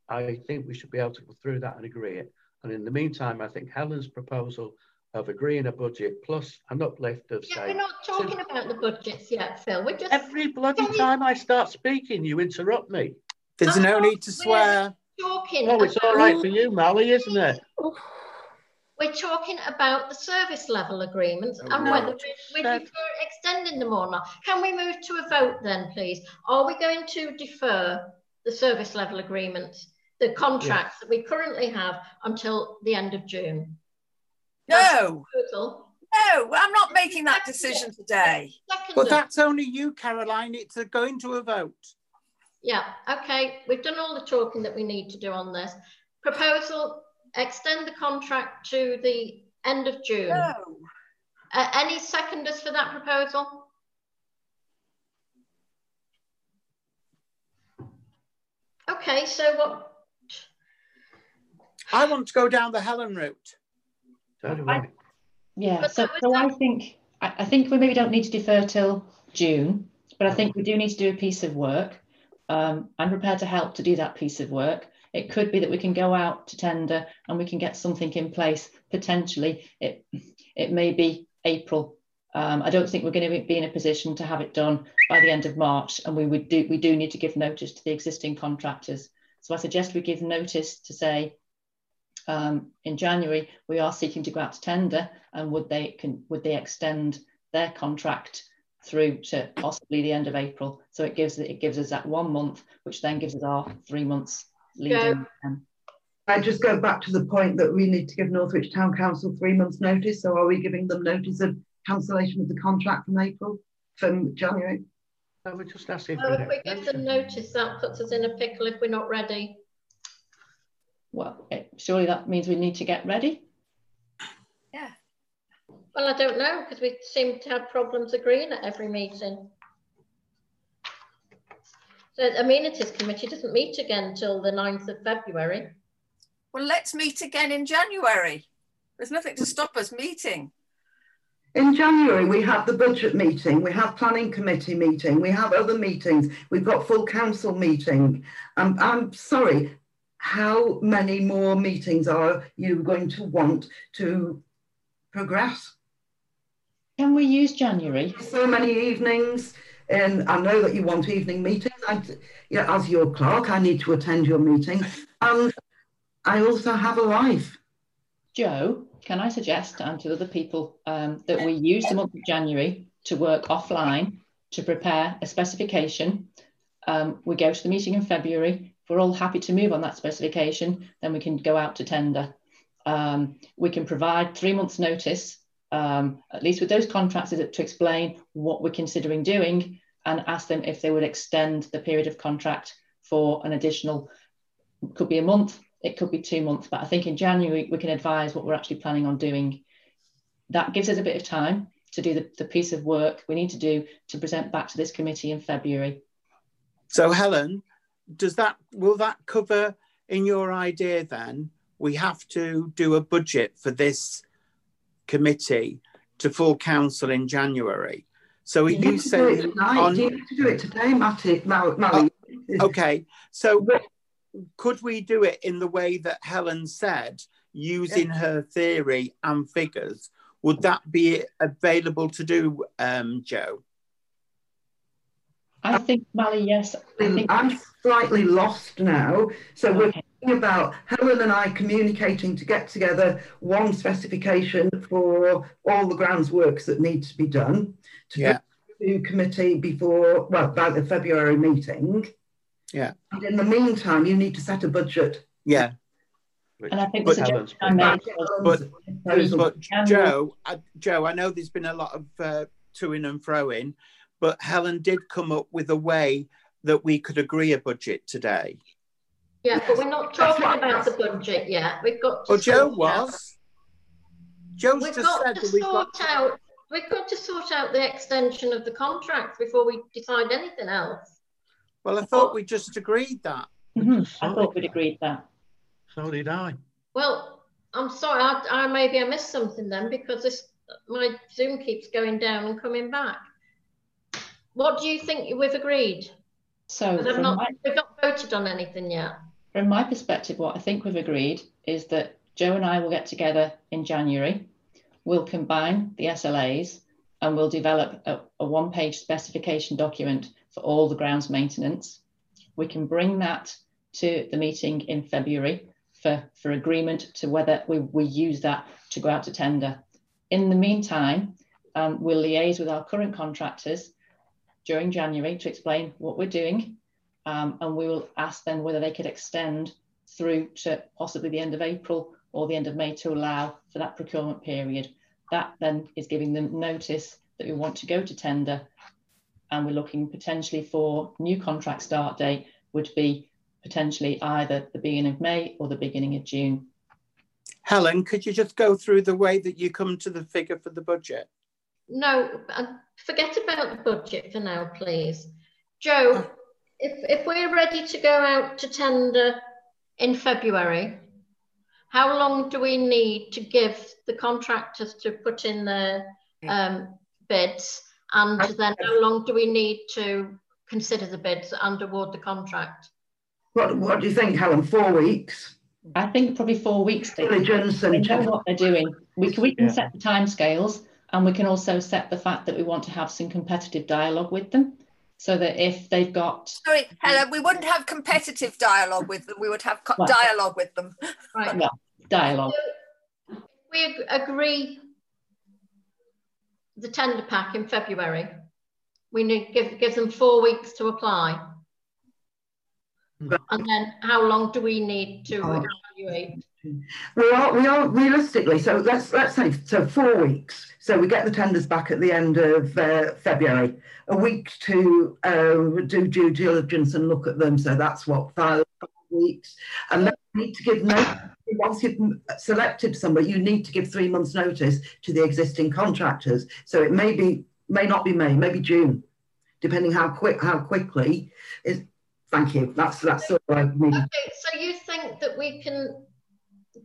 I think we should be able to go through that and agree it. And in the meantime, I think Helen's proposal of agreeing a budget plus an uplift of yeah, say. We're not talking so, about the budgets yet, Phil. We're just every bloody time I start speaking, you interrupt me. There's no oh, need to swear. Talking oh, it's all right for you, Molly, isn't it? We're talking about the service level agreements oh, and no. whether we're, we're extending them or not. Can we move to a vote then, please? Are we going to defer the service level agreements the contracts that we currently have until the end of June. No. No, I'm not making that decision today. But that's only you, Caroline. It's going to a vote. Yeah, okay. We've done all the talking that we need to do on this. Proposal, extend the contract to the end of June. No. Uh, any seconders for that proposal? Okay, so what I want to go down the Helen route. I, yeah, so, so I think I, I, think we maybe don't need to defer till June, but I think we do need to do a piece of work. Um, I'm prepared to help to do that piece of work. It could be that we can go out to tender and we can get something in place potentially. It it may be April. Um, I don't think we're going to be in a position to have it done by the end of March, and we would do we do need to give notice to the existing contractors. So I suggest we give notice to say um, in January, we are seeking to go out to tender, and would they can would they extend their contract through to possibly the end of April? So it gives it gives us that one month, which then gives us our three months leading. Yeah. I just go back to the point that we need to give Northwich Town Council three months' notice. So are we giving them notice of cancellation of the contract from April, from January? No, we're just asking. Well, if we give them notice, that puts us in a pickle if we're not ready well, surely that means we need to get ready. Yeah. Well, I don't know because we seem to have problems agreeing at every meeting. So the amenities committee doesn't meet again until the 9th of February. Well, let's meet again in January. There's nothing to stop us meeting. In January, we have the budget meeting, we have planning committee meeting, we have other meetings, we've got full council meeting. Um, I'm sorry, how many more meetings are you going to want to progress? Can we use January? So many evenings, and I know that you want evening meetings. I, yeah, as your clerk, I need to attend your meeting, and I also have a life. Joe, can I suggest and to other people um, that we use the month of January to work offline to prepare a specification? Um, we go to the meeting in February we're all happy to move on that specification, then we can go out to tender. Um, we can provide three months notice, um, at least with those contracts, to explain what we're considering doing and ask them if they would extend the period of contract for an additional, could be a month, it could be two months, but I think in January we can advise what we're actually planning on doing. That gives us a bit of time to do the, the piece of work we need to do to present back to this committee in February. So Helen, does that will that cover in your idea then we have to do a budget for this committee to full council in January. So are you, you saying on... you have to do it today, Matty? Oh, okay, so could we do it in the way that Helen said, using yeah. her theory and figures? Would that be available to do, um, Joe? I think, Mally, yes. I think... I'm slightly lost now. So okay. We're talking about Helen and I communicating to get together one specification for all the grounds works that need to be done to Yeah. to committee before well by the February meeting. Yeah. And in the meantime, you need to set a budget. Yeah. And I think the But- suggestion I made was But, but Joe, I, Joe, I know there's been a lot of uh, to-in and fro-in, but Helen did come up with a way that we could agree a budget today. Yeah, but we're not talking about the budget yet. We've got to Well, Joe was. Joe's We've just got said to that we've got. sort out, we've got to sort out the extension of the contract before we decide anything else. Well, I thought we just agreed that. Mhm, I thought we'd agreed that. So did I. Well, I'm sorry, I, I maybe I missed something then because this my Zoom keeps going down and coming back. What do you think we've agreed? So I've not, my, we've not voted on anything yet. from my perspective, what I think we've agreed is that Joe and I will get together in January. We'll combine the SLAs and we'll develop a, a one page specification document for all the grounds maintenance. We can bring that to the meeting in February for, for agreement to whether we, we use that to go out to tender. In the meantime, um, we'll liaise with our current contractors during January to explain what we're doing. Um, and we will ask them whether they could extend through to possibly the end of April or the end of May to allow for that procurement period. That then is giving them notice that we want to go to tender and we're looking potentially for new contract start date would be potentially either the beginning of May or the beginning of June. Helen, could you just go through the way that you come to the figure for the budget? No, forget about the budget for now, please. Joe, if, if we're ready to go out to tender in February, how long do we need to give the contractors to put in their um, bids? And then how long do we need to consider the bids and award the contract? What, what do you think, Helen? Four weeks? I think probably four weeks. They, Diligence they and know what they're doing. We can, we can Yeah. set the timescales and we can also set the fact that we want to have some competitive dialogue with them so that if they've got Sorry, um, Helen, we wouldn't have competitive dialogue with them. We would have co- Right. dialogue with them. Right. well, dialogue. If we ag- agree the tender pack in February, we need give give them four weeks to apply. And then how long do we need to Oh. evaluate? We are, we are realistically, so let's, let's say, so four weeks. So we get the tenders back at the end of uh, February, a week to uh, do due diligence and look at them. So that's what, five weeks. And then you need to give notice, once you've selected somebody, you need to give three months notice to the existing contractors. So it may be, may not be May, maybe June, depending how quick, how quickly is, thank you. That's, that's all I need. Okay, so you think that we can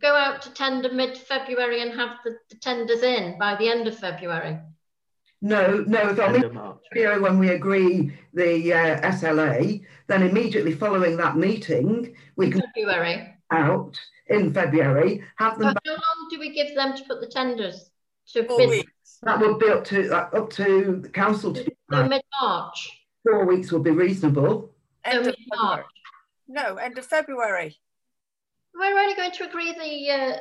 go out to tender mid-February and have the, the tenders in by the end of February? No, no, if I mean. February when we agree the uh, SLA, then immediately following that meeting, we can February. out in February, have them, how long do we give them to put the tenders to Four bid? weeks. that would be up to, uh, up to the council to So mid-March? Four weeks would be reasonable. End So of mid-March? February. No, end of February. We're only going to agree the uh,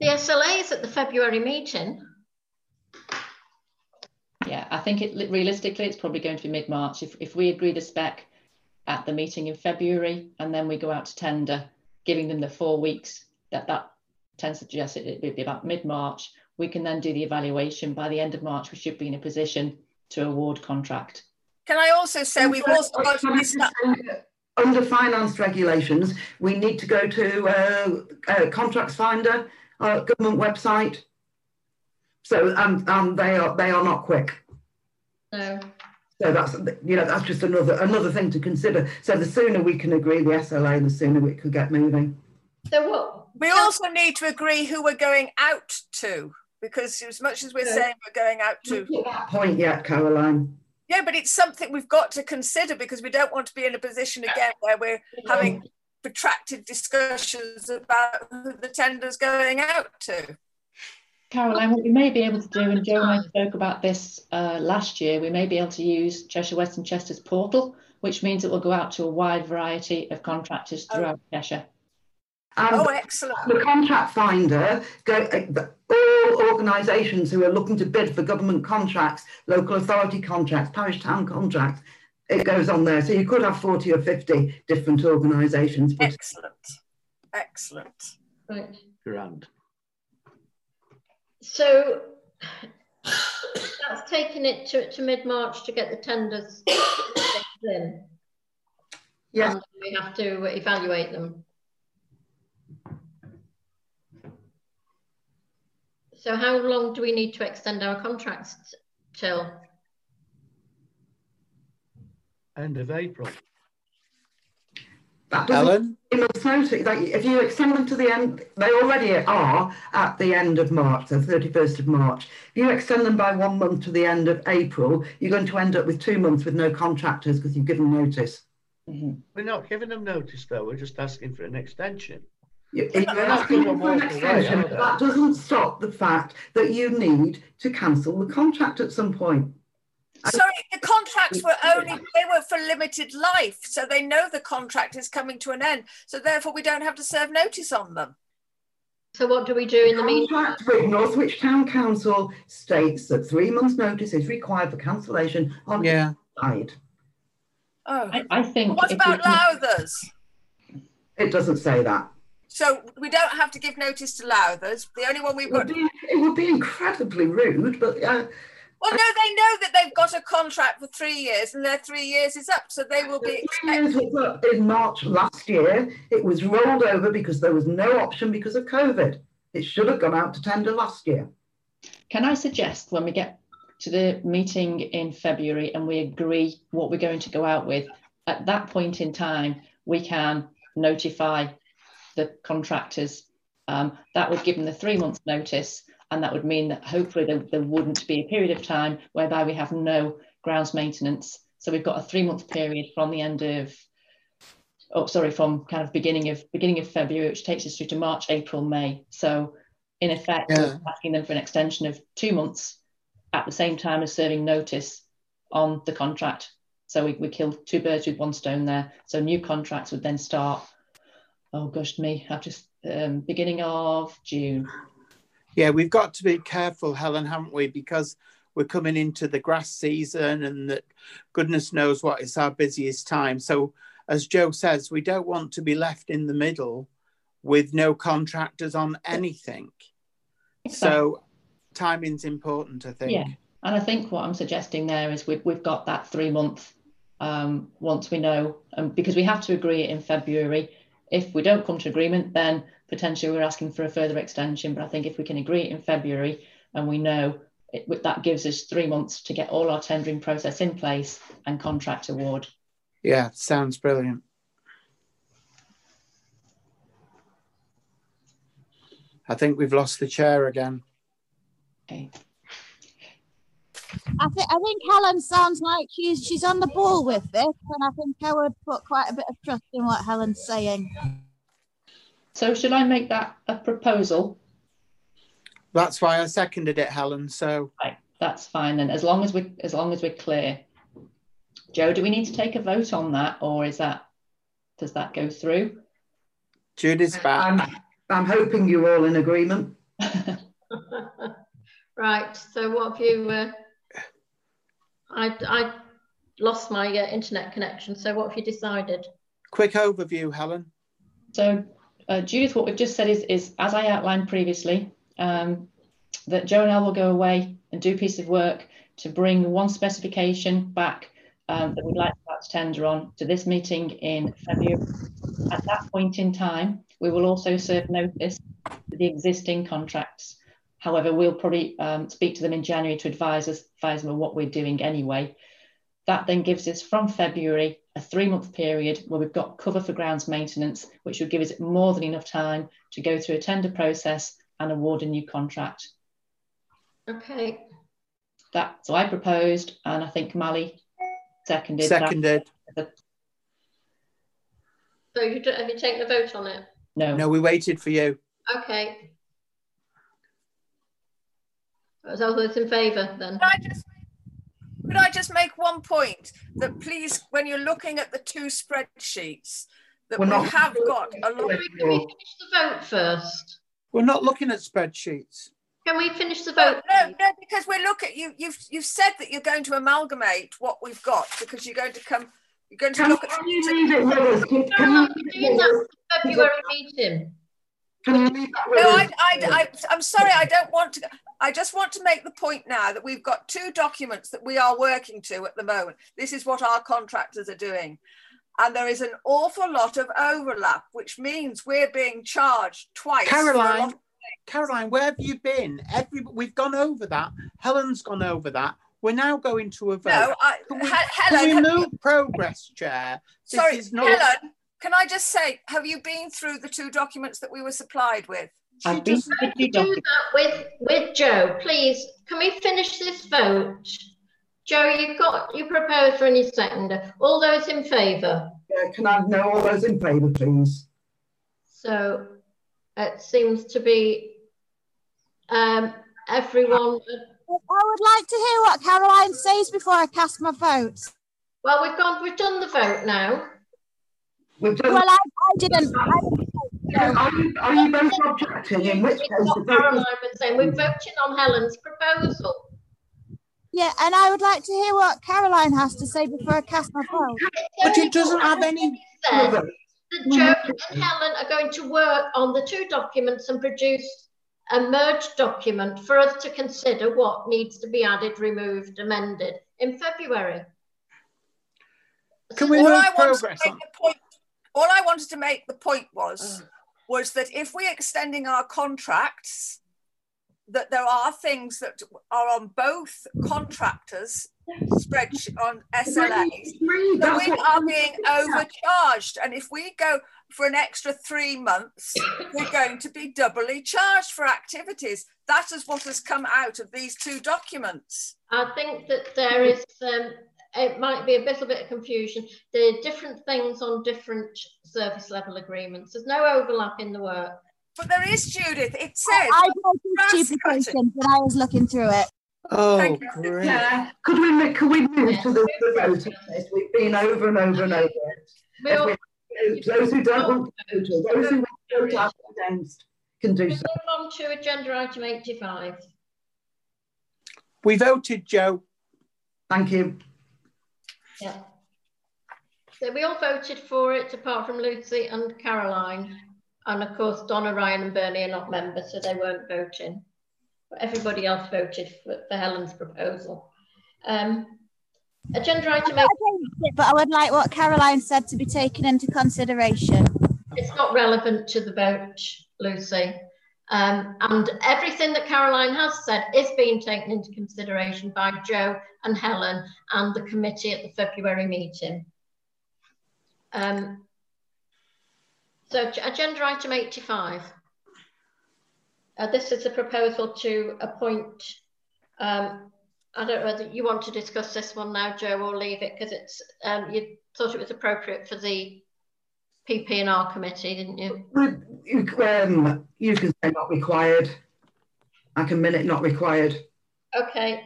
the SLAs at the February meeting. Yeah, I think it realistically it's probably going to be mid March. If if we agree the spec at the meeting in February and then we go out to tender, giving them the four weeks, that that tends to suggest it it'd be about mid March. We can then do the evaluation. By the end of March, we should be in a position to award contract. Can I also say we've also got to decide. Under finance regulations, we need to go to uh, uh, Contracts Finder, uh, government website. So, and, and they are, they are not quick. No. So that's, you know, that's just another, another thing to consider. So the sooner we can agree the SLA, the sooner we could get moving. So what? We also need to agree who we're going out to, because as much as we're Yeah. saying we're going out to, Not that point yet, Caroline. Yeah, but it's something we've got to consider because we don't want to be in a position again where we're having protracted discussions about who the tender's going out to. Caroline, what we may be able to do, and Joe and I spoke about this uh, last year, we may be able to use Cheshire West and Chester's portal which means it will go out to a wide variety of contractors throughout Cheshire. And oh, excellent. The contract finder, go, uh, all organisations who are looking to bid for government contracts, local authority contracts, parish town contracts, it goes on there. So you could have 40 or 50 different organisations. Excellent. Excellent. Right. Grand. So that's taking it to, to mid-March to get the tenders in. Yeah. And we have to evaluate them. So how long do we need to extend our contracts till? End of April. That Ellen? doesn't notice that if you extend them to the end, they already are at the end of March, the 31st of March. If you extend them by one month to the end of April, you're going to end up with two months with no contractors because you've given notice. We're not giving them notice though, we're just asking for an extension. You- They're you're not asking gonna for an walk away, extension, are but they? that doesn't stop the fact that you need to cancel the contract at some point. Sorry, the contracts were only, they were for limited life. So they know the contract is coming to an end. So therefore, we don't have to serve notice on them. So what do we do in the meantime? Contract with Northwich Town Council states that three months' notice is required for cancellation on Yeah. side. Oh, I, I think. what about can- Lowthers? It doesn't say that. So we don't have to give notice to Lowthers. The only one we've It would got. be, it would be incredibly rude, but uh, Well, no, they know that they've got a contract for three years and their three years is up. So they will be three years was up in March last year. It was rolled over because there was no option because of COVID. It should have gone out to tender last year. Can I suggest when we get to the meeting in February and we agree what we're going to go out with, at that point in time, we can notify the contractors. Um, that would give them the three months notice and that would mean that hopefully there, there wouldn't be a period of time whereby we have no grounds maintenance. So we've got a three month period from the end of, oh, sorry, from kind of beginning of beginning of February, which takes us through to March, April, May. So in effect, Yeah. asking them for an extension of two months at the same time as serving notice on the contract. So we, we killed two birds with one stone there. So new contracts would then start, oh gosh me, I've just, um, beginning of June. Yeah, we've got to be careful, Helen, haven't we? Because we're coming into the grass season and that goodness knows what is our busiest time. So, as Joe says, we don't want to be left in the middle with no contractors on anything. So, timing's important, I think. Yeah, and I think what I'm suggesting there is we've, we've got that three month um, once we know, um, because we have to agree it in February. If we don't come to agreement, then potentially we're asking for a further extension. But I think if we can agree in February and we know it, that gives us three months to get all our tendering process in place and contract award. Yeah, sounds brilliant. I think we've lost the chair again. Okay. I think I think Helen sounds like she's she's on the ball with this, and I think I would put quite a bit of trust in what Helen's saying. So should I make that a proposal? That's why I seconded it, Helen. So Right, that's fine then. As long as we as long as we're clear. Joe, do we need to take a vote on that, or is that does that go through? Judy's back. I'm, I'm hoping you're all in agreement. Right, so what have you, uh, I, I lost my uh, internet connection, so what have you decided? Quick overview, Helen. So, uh, Judith, what we've just said is, is as I outlined previously, um, that Joe and I will go away and do a piece of work to bring one specification back um, that we'd like to start to tender on to this meeting in February. At that point in time, we will also serve notice to the existing contracts. However, we'll probably um, speak to them in January to advise us, advise them of what we're doing anyway. That then gives us from February a three month period where we've got cover for grounds maintenance, which will give us more than enough time to go through a tender process and award a new contract. Okay, That so I proposed, and I think Mally seconded. that. Seconded. so you, have you taken a vote on it? No. No, we waited for you. Okay. Are those in favour then? Can I just Could I just make one point that please, when you're looking at the two spreadsheets, that We're we not- have got a lot. Can we finish the vote first? We're not looking at spreadsheets. Can we finish the vote? no, no, because we're looking. You, you've you've said that you're going to amalgamate what we've got because you're going to come. You're going to Can, look at. can you leave it with us? Can, can Caroline, you we're doing that for the February meeting. Can you leave that No. I, I, I, I'm sorry, I don't want to. I just want to make the point now that we've got two documents that we are working to at the moment. This is what our contractors are doing. And there is an awful lot of overlap, which means we're being charged twice. for a lot Caroline, Caroline, where have you been? Every we've gone over that. Helen's gone over that. We're now going to a vote. No, I, Can we, He- can we move progress, Chair? This sorry, not. Helen, can I just say, have you been through the two documents that we were supplied with? I've been to the two Do documents. that with, with Joe, please. Can we finish this vote? Joe, you've got your proposer and your seconder. All those in favour? Yeah, can I know all those in favour, please? So it seems to be um, everyone. I would like to hear what Caroline says before I cast my vote. Well, we've gone. We've done the vote now. We've done. Well, I, I didn't. I didn't are, you, are you both objecting? In which case, It's the what vote Caroline is- was saying. We're voting on Helen's proposal. yeah, and I would like to hear what Caroline has to say before I cast my vote. But it doesn't have any. Said that Joe and Helen are going to work on the two documents and produce a merged document for us to consider what needs to be added, removed, amended in February. Can we all move I wanted to progress make on? the point, all I wanted to make the point was, was that if we're extending our contracts, that there are things that are on both contractors' spreadsheet on SLAs that we are being overcharged. And if we go for an extra three months, we're going to be doubly charged for activities. That is what has come out of these two documents. I think that there is, um, it might be a little bit of confusion. There are different things on different service level agreements. There's no overlap in the work. But there is, Judith. It I, says I grass noticed duplication when I was looking through it. Oh, Thank you. great. Yeah, could we, ma- could we move Yes. to the, the vote on this? We've been over and over and over. We all, we- Those who don't want to vote, those who want to vote out against, can do we so. move on to agenda item 85. We voted, Joe. Thank you. Yeah. So we all voted for it, apart from Lucy and Caroline. And of course, Donna, Ryan, and Bernie are not members, so they weren't voting. But everybody else voted for, for Helen's proposal. Um, agenda item not eight, but I would like what Caroline said to be taken into consideration. it's not relevant to the vote, Lucy. Um, and everything that Caroline has said is being taken into consideration by Joe and Helen and the committee at the February meeting. Um, so agenda item 85. Uh, this is a proposal to appoint, um, I don't know whether you want to discuss this one now, Joe, or leave it because it's, um, you thought it was appropriate for the PP&R committee, didn't you? You, um, you can say not required. I can minute not required. Okay.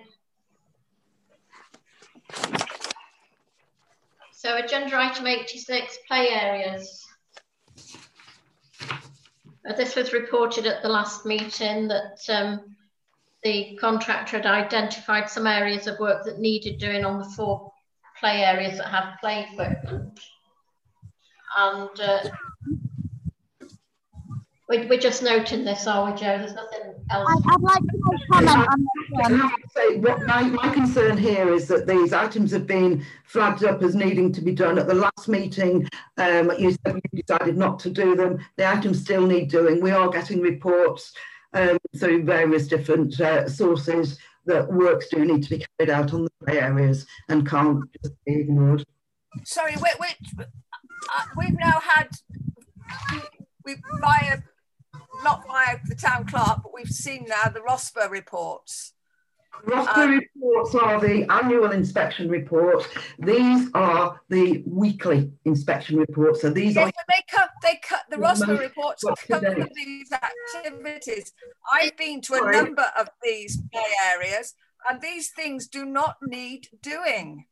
So agenda item 86, play areas. Uh, this was reported at the last meeting that um, the contractor had identified some areas of work that needed doing on the four play areas that have play equipment. And uh, we, we're just noting this, are we, Joe? There's nothing else. I, I'd like to make comment on this one. I what my, my concern here is that these items have been flagged up as needing to be done at the last meeting. Um, you said you decided not to do them. The items still need doing. We are getting reports um, through various different uh, sources that works do need to be carried out on the play areas and can't just be ignored. sorry, we, we, uh, we've now had, we via, not via the town clerk, but we've seen now the ROSPA reports. ROSPA Um, reports are the annual inspection reports. These are the weekly inspection reports. So these Yes, are they cut, they cut, the Yeah, ROSPA reports up to cover these activities. I've been to a Sorry. number of these play areas and these things do not need doing.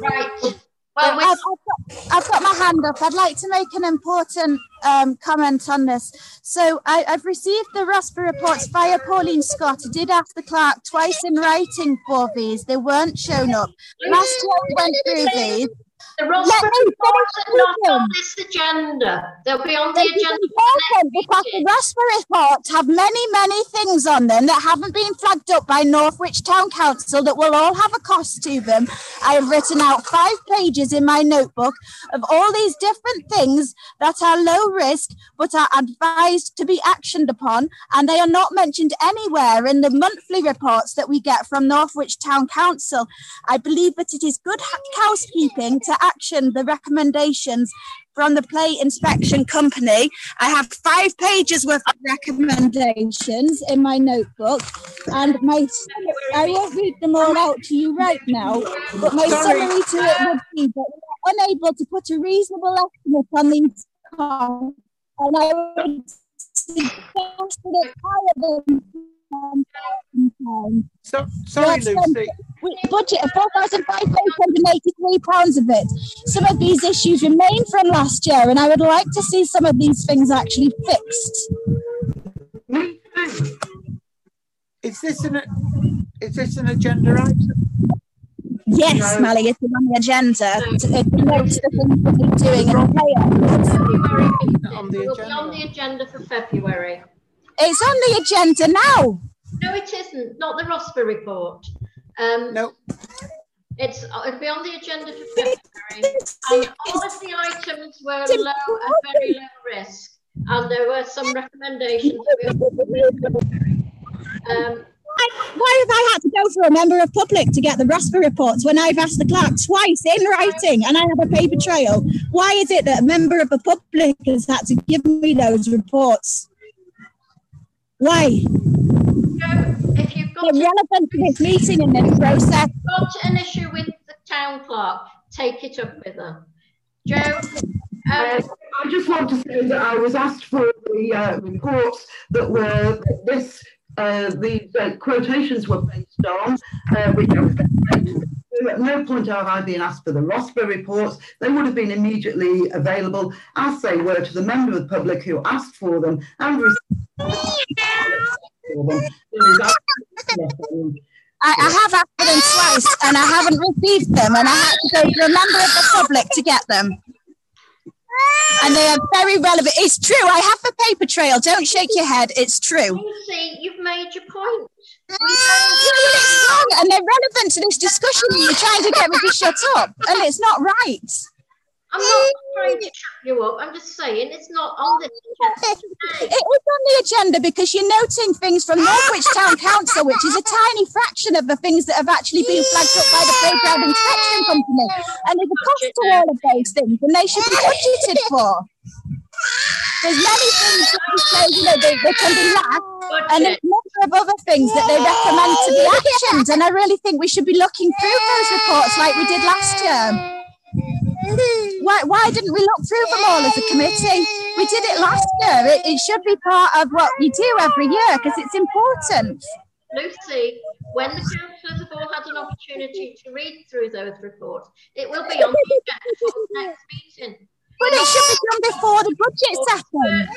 Right. Well, I've, I've, got, I've, got, my hand up. I'd like to make an important um, comment on this. So I, have received the ROSPA reports via Pauline Scott. I did ask the clerk twice in writing for these. They weren't shown up. Last year we went through these. The ROSPA reports are not on this agenda. They'll be on the agenda. Because the ROSPA reports have many, many things on them that haven't been flagged up by Northwich Town Council that will all have a cost to them. I have written out five pages in my notebook of all these different things that are low risk but are advised to be actioned upon, and they are not mentioned anywhere in the monthly reports that we get from Northwich Town Council. I believe that it is good housekeeping to action the recommendations from the play inspection company. I have five pages worth of recommendations in my notebook, and my I won't read them all out to you right now, but my Sorry. summary to it would be that we're unable to put a reasonable estimate on these costs, and I would suggest that higher than so, sorry, Lucy. Um, budget of £4,583 of it. Some of these issues remain from last year, and I would like to see some of these things actually fixed. Is this an is this an agenda item? Yes, no. Mally, it's on the agenda. No. It notes the things that we're doing in On the, agenda. on the agenda for February. It's on the agenda now. No, it isn't. Not the ROSPA report. Um, no. It's it'll be on the agenda for February. And all of the items were low and very low risk, and there were some recommendations. Um, why have I had to go for a member of public to get the ROSPA reports when I've asked the clerk twice in writing and I have a paper trail? Why is it that a member of the public has had to give me those reports? Why? if you've got relevant to this meeting and this process. got an issue with the town clerk, take it up with her. Joe? Um, uh, I just want to say that I was asked for the uh, reports that were this uh, the uh, quotations were based on, uh, which I was at no point have I been asked for the ROSPA reports. They would have been immediately available, as they were to the member of the public who asked for them and received I, I, have asked for them twice and I haven't received them, and I had to go to a member of the public to get them. And they are very relevant. It's true. I have the paper trail. Don't shake your head. It's true. You see, you've made your point. And they're relevant to this discussion. You're trying to get me to shut up, and it's not right. I'm not trying to shut you up. I'm just saying it's not on the agenda It is on the agenda because you're noting things from Northwich Town Council, which is a tiny fraction of the things that have actually been flagged up by the playground inspection company. And there's a cost to all of those things, and they should be budgeted for. There's many things that we say, you know, they, they can be lacked, and a number of other things that they recommend to be actioned. And I really think we should be looking through those reports like we did last year. Why, why didn't we look through them all as a committee? We did it last year. It, it should be part of what we do every year because it's important. Lucy, when the councillors have all had an opportunity to read through those reports, it will be on the agenda for the next meeting. But it should be done before the budget session.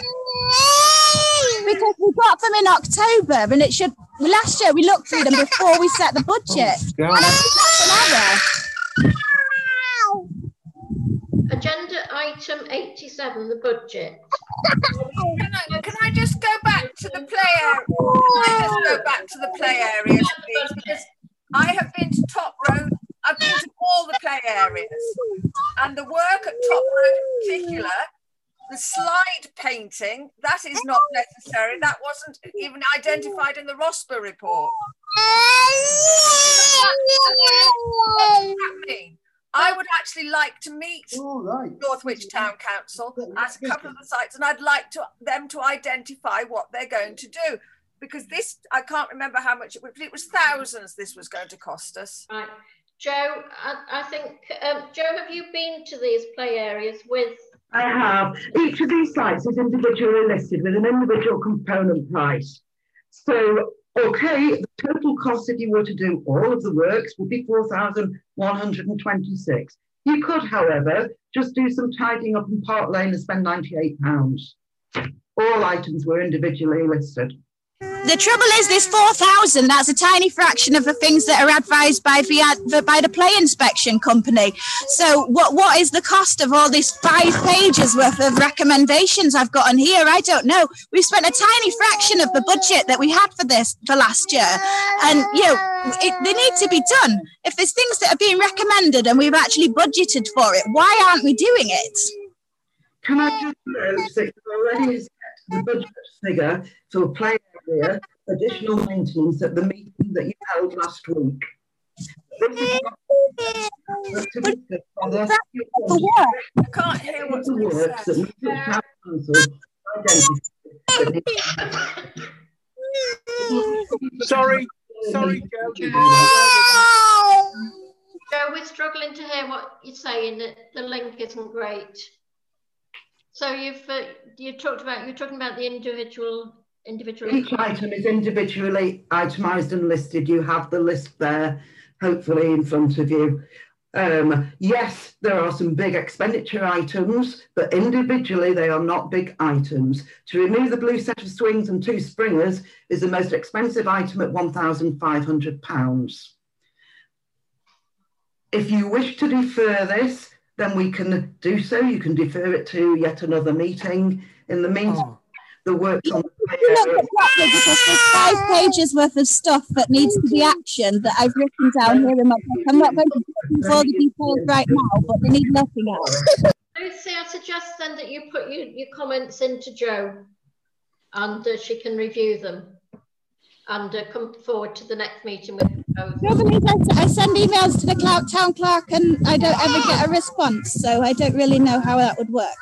Because we got them in October and it should, last year we looked through them before we set the budget. Oh, and I think that's an error. Agenda item 87, the budget. Can I, can I just go back to the play area? Can I just go back to the play areas, please? Because I have been to Top Road, I've been to all the play areas, and the work at Top Road in particular, the slide painting, that is not necessary. That wasn't even identified in the ROSPA report. What does that mean? I would actually like to meet oh, right. Northwich Town Council at a couple of the sites, and I'd like to them to identify what they're going to do. Because this, I can't remember how much it was, it was thousands this was going to cost us. Right. Joe, I, I think, um, Joe, have you been to these play areas with? I have. Each of these sites is individually listed with an individual component price. So Okay, the total cost if you were to do all of the works would be 4,126. You could, however, just do some tidying up in Park Lane and spend £98. All items were individually listed. The trouble is, this 4,000, that's a tiny fraction of the things that are advised by the, by the play inspection company. So, what, what is the cost of all these five pages worth of recommendations I've got on here? I don't know. We've spent a tiny fraction of the budget that we had for this for last year. And, you know, it, they need to be done. If there's things that are being recommended and we've actually budgeted for it, why aren't we doing it? Can I just uh, note that already the budget figure for play area additional maintenance at the meeting that you held last week. I can't hear what's being Sorry, sorry, Joe. Joe, we're struggling to hear what you're saying. That the link isn't great. So you've uh, you talked about you're talking about the individual individual. Each item is individually itemised and listed. You have the list there, hopefully in front of you. Um, yes, there are some big expenditure items, but individually they are not big items. To remove the blue set of swings and two springers is the most expensive item at £1,500. If you wish to defer this, then we can do so. You can defer it to yet another meeting. In the meantime, oh. the works on the because there's five pages worth of stuff that needs to be actioned that I've written down here in my book. I'm not going to put all the details right now, but they need nothing else. Lucy, I suggest then that you put your, your comments into Joe and uh, she can review them and uh, come forward to the next meeting with. I send emails to the town clerk and I don't ever get a response, so I don't really know how that would work.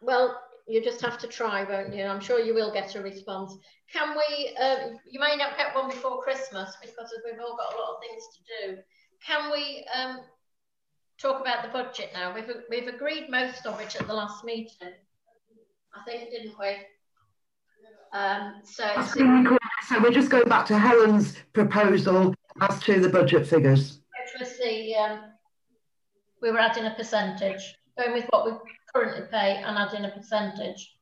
Well, you just have to try, won't you? I'm sure you will get a response. Can we, uh, you may not get one before Christmas because we've all got a lot of things to do. Can we um, talk about the budget now? We've, we've agreed most of it at the last meeting, I think, didn't we? Um, so, so we're just going back to Helen's proposal as to the budget figures. Which was the, um, we were adding a percentage, going with what we currently pay and add in a percentage.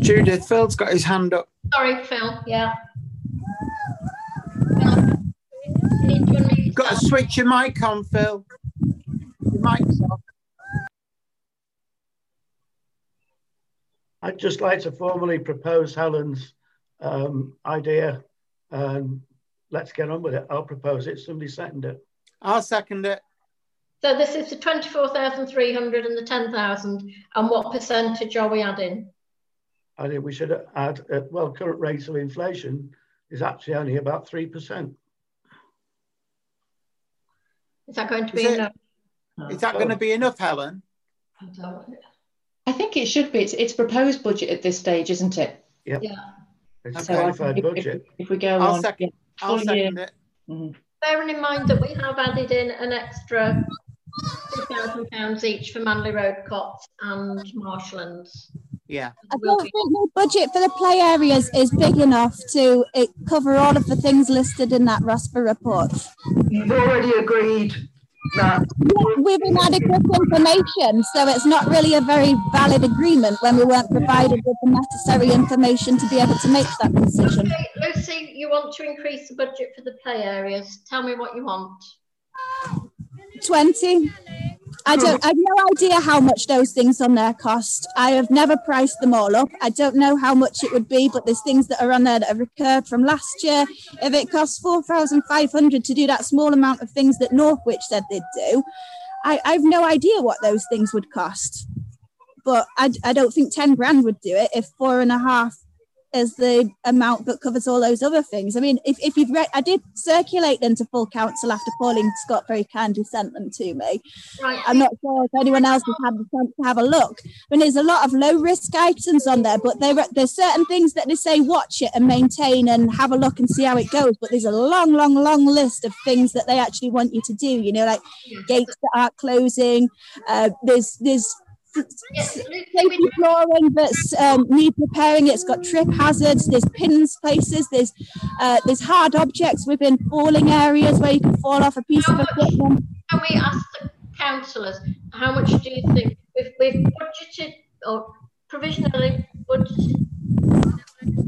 Judith, Phil's got his hand up. Sorry, Phil, yeah. You've got to switch your mic on, Phil. Your mic's off. I'd just like to formally propose Helen's um, idea and let's get on with it. I'll propose it. Somebody second it. I'll second it. So this is the 24,300 and the 10,000. And what percentage are we adding? I think we should add, uh, well, current rates of inflation is actually only about 3%. Is that going to be is enough? It, is that going to be enough, Helen? I think it should be. It's, it's proposed budget at this stage, isn't it? Yeah. yeah. It's so qualified if, budget. If, if, we go I'll on, second, yeah, I'll second it. Mm -hmm bearing in mind that we have added in an extra £2,000 each for Manley Road Copse and Marshlands. Yeah. I don't think the budget for the play areas is big enough to it, cover all of the things listed in that RoSPA report. You've already agreed that. With inadequate information, so it's not really a very valid agreement when we weren't provided with the necessary information to be able to make that decision. Okay, Lucy, you want to increase the budget for the play areas. Tell me what you want. 20. I don't I have no idea how much those things on there cost. I have never priced them all up. I don't know how much it would be, but there's things that are on there that have recurred from last year. If it costs 4,500 to do that small amount of things that Northwich said they'd do, I, I have no idea what those things would cost. But I, I don't think 10 grand would do it if four and a half as the amount that covers all those other things. I mean, if, if you've read, I did circulate them to full council after Pauline Scott very kindly sent them to me. Right. I'm not sure if anyone else has had the chance to have a look. I mean, there's a lot of low risk items on there, but there, there's certain things that they say watch it and maintain and have a look and see how it goes. But there's a long, long, long list of things that they actually want you to do. You know, like gates that aren't closing. Uh, there's there's safety flooring that's um, need repairing. It's got trip hazards. There's pins places. There's uh, there's hard objects within falling areas where you can fall off a piece how of equipment. Can we ask the councillors how much do you think we've, we've budgeted or provisionally budgeted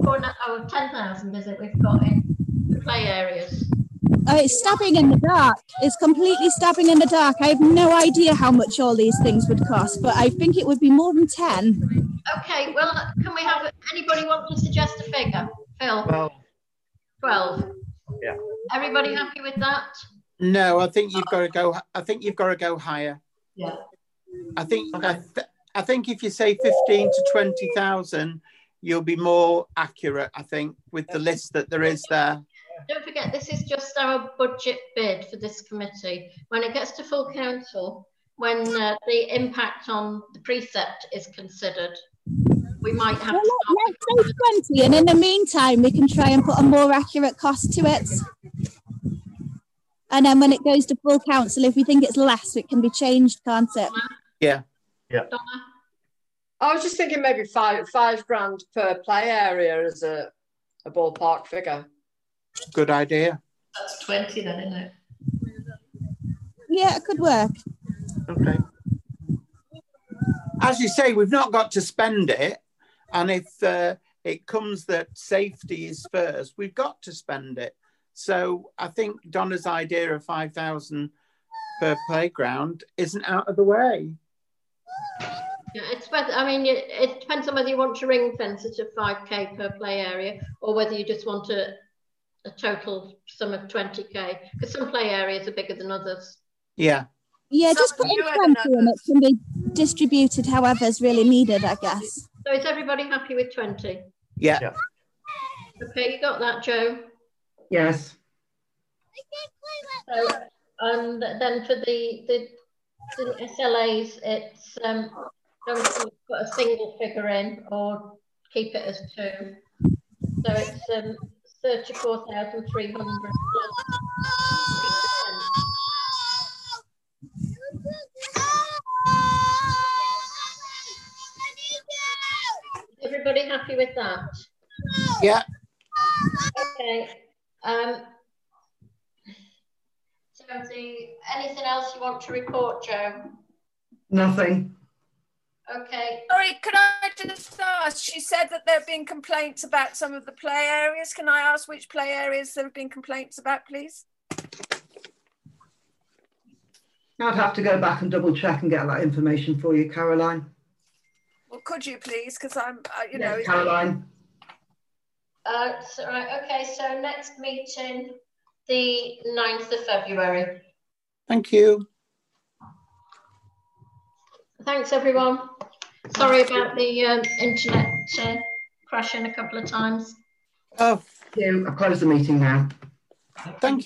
for oh, 10,000 is it we've got in the play areas? Oh, it's stabbing in the dark. It's completely stabbing in the dark. I have no idea how much all these things would cost, but I think it would be more than 10. Okay, well, can we have anybody want to suggest a figure? Phil? Well, 12. Yeah. Everybody happy with that? No, I think you've got to go. I think you've got to go higher. Yeah. I think I, th- I think if you say fifteen to twenty thousand, you'll be more accurate. I think with the list that there is there. Don't forget, this is just our budget bid for this committee. When it gets to full council, when uh, the impact on the precept is considered, we might have Well, to let, let's say 20, and in the meantime, we can try and put a more accurate cost to it. And then when it goes to full council, if we think it's less, it can be changed, can't it? Yeah. Yeah. I was just thinking maybe five five grand per play area as a, a ballpark figure. Good idea. That's 20 then, isn't it? Yeah, it could work. Okay. As you say, we've not got to spend it, and if uh, it comes that safety is first, we've got to spend it. So I think Donna's idea of five thousand per playground isn't out of the way. Yeah, it's whether, I mean, it, it depends on whether you want to ring fence it at 5k per play area or whether you just want a, a total sum of 20k because some play areas are bigger than others. Yeah. Yeah, just put in 20 and it can be distributed however is really needed, I guess. So is everybody happy with 20? Yeah. Okay, you got that, Joe? Yes. So, and then for the, the, the SLAs, it's um, don't put a single figure in or keep it as two. So it's um, 34,300 Everybody happy with that? Yeah. Okay. Um, so anything else you want to report, Joe? Nothing. Okay. Sorry, can I just ask? She said that there have been complaints about some of the play areas. Can I ask which play areas there have been complaints about, please? I'd have to go back and double check and get that information for you, Caroline. Well, could you please? Because I'm, uh, you know, Caroline. Uh, so, right, okay, so next meeting, the 9th of February. Thank you. Thanks, everyone. Sorry about the um, internet uh, crashing a couple of times. Oh. Thank you. I've closed the meeting now. Thank you.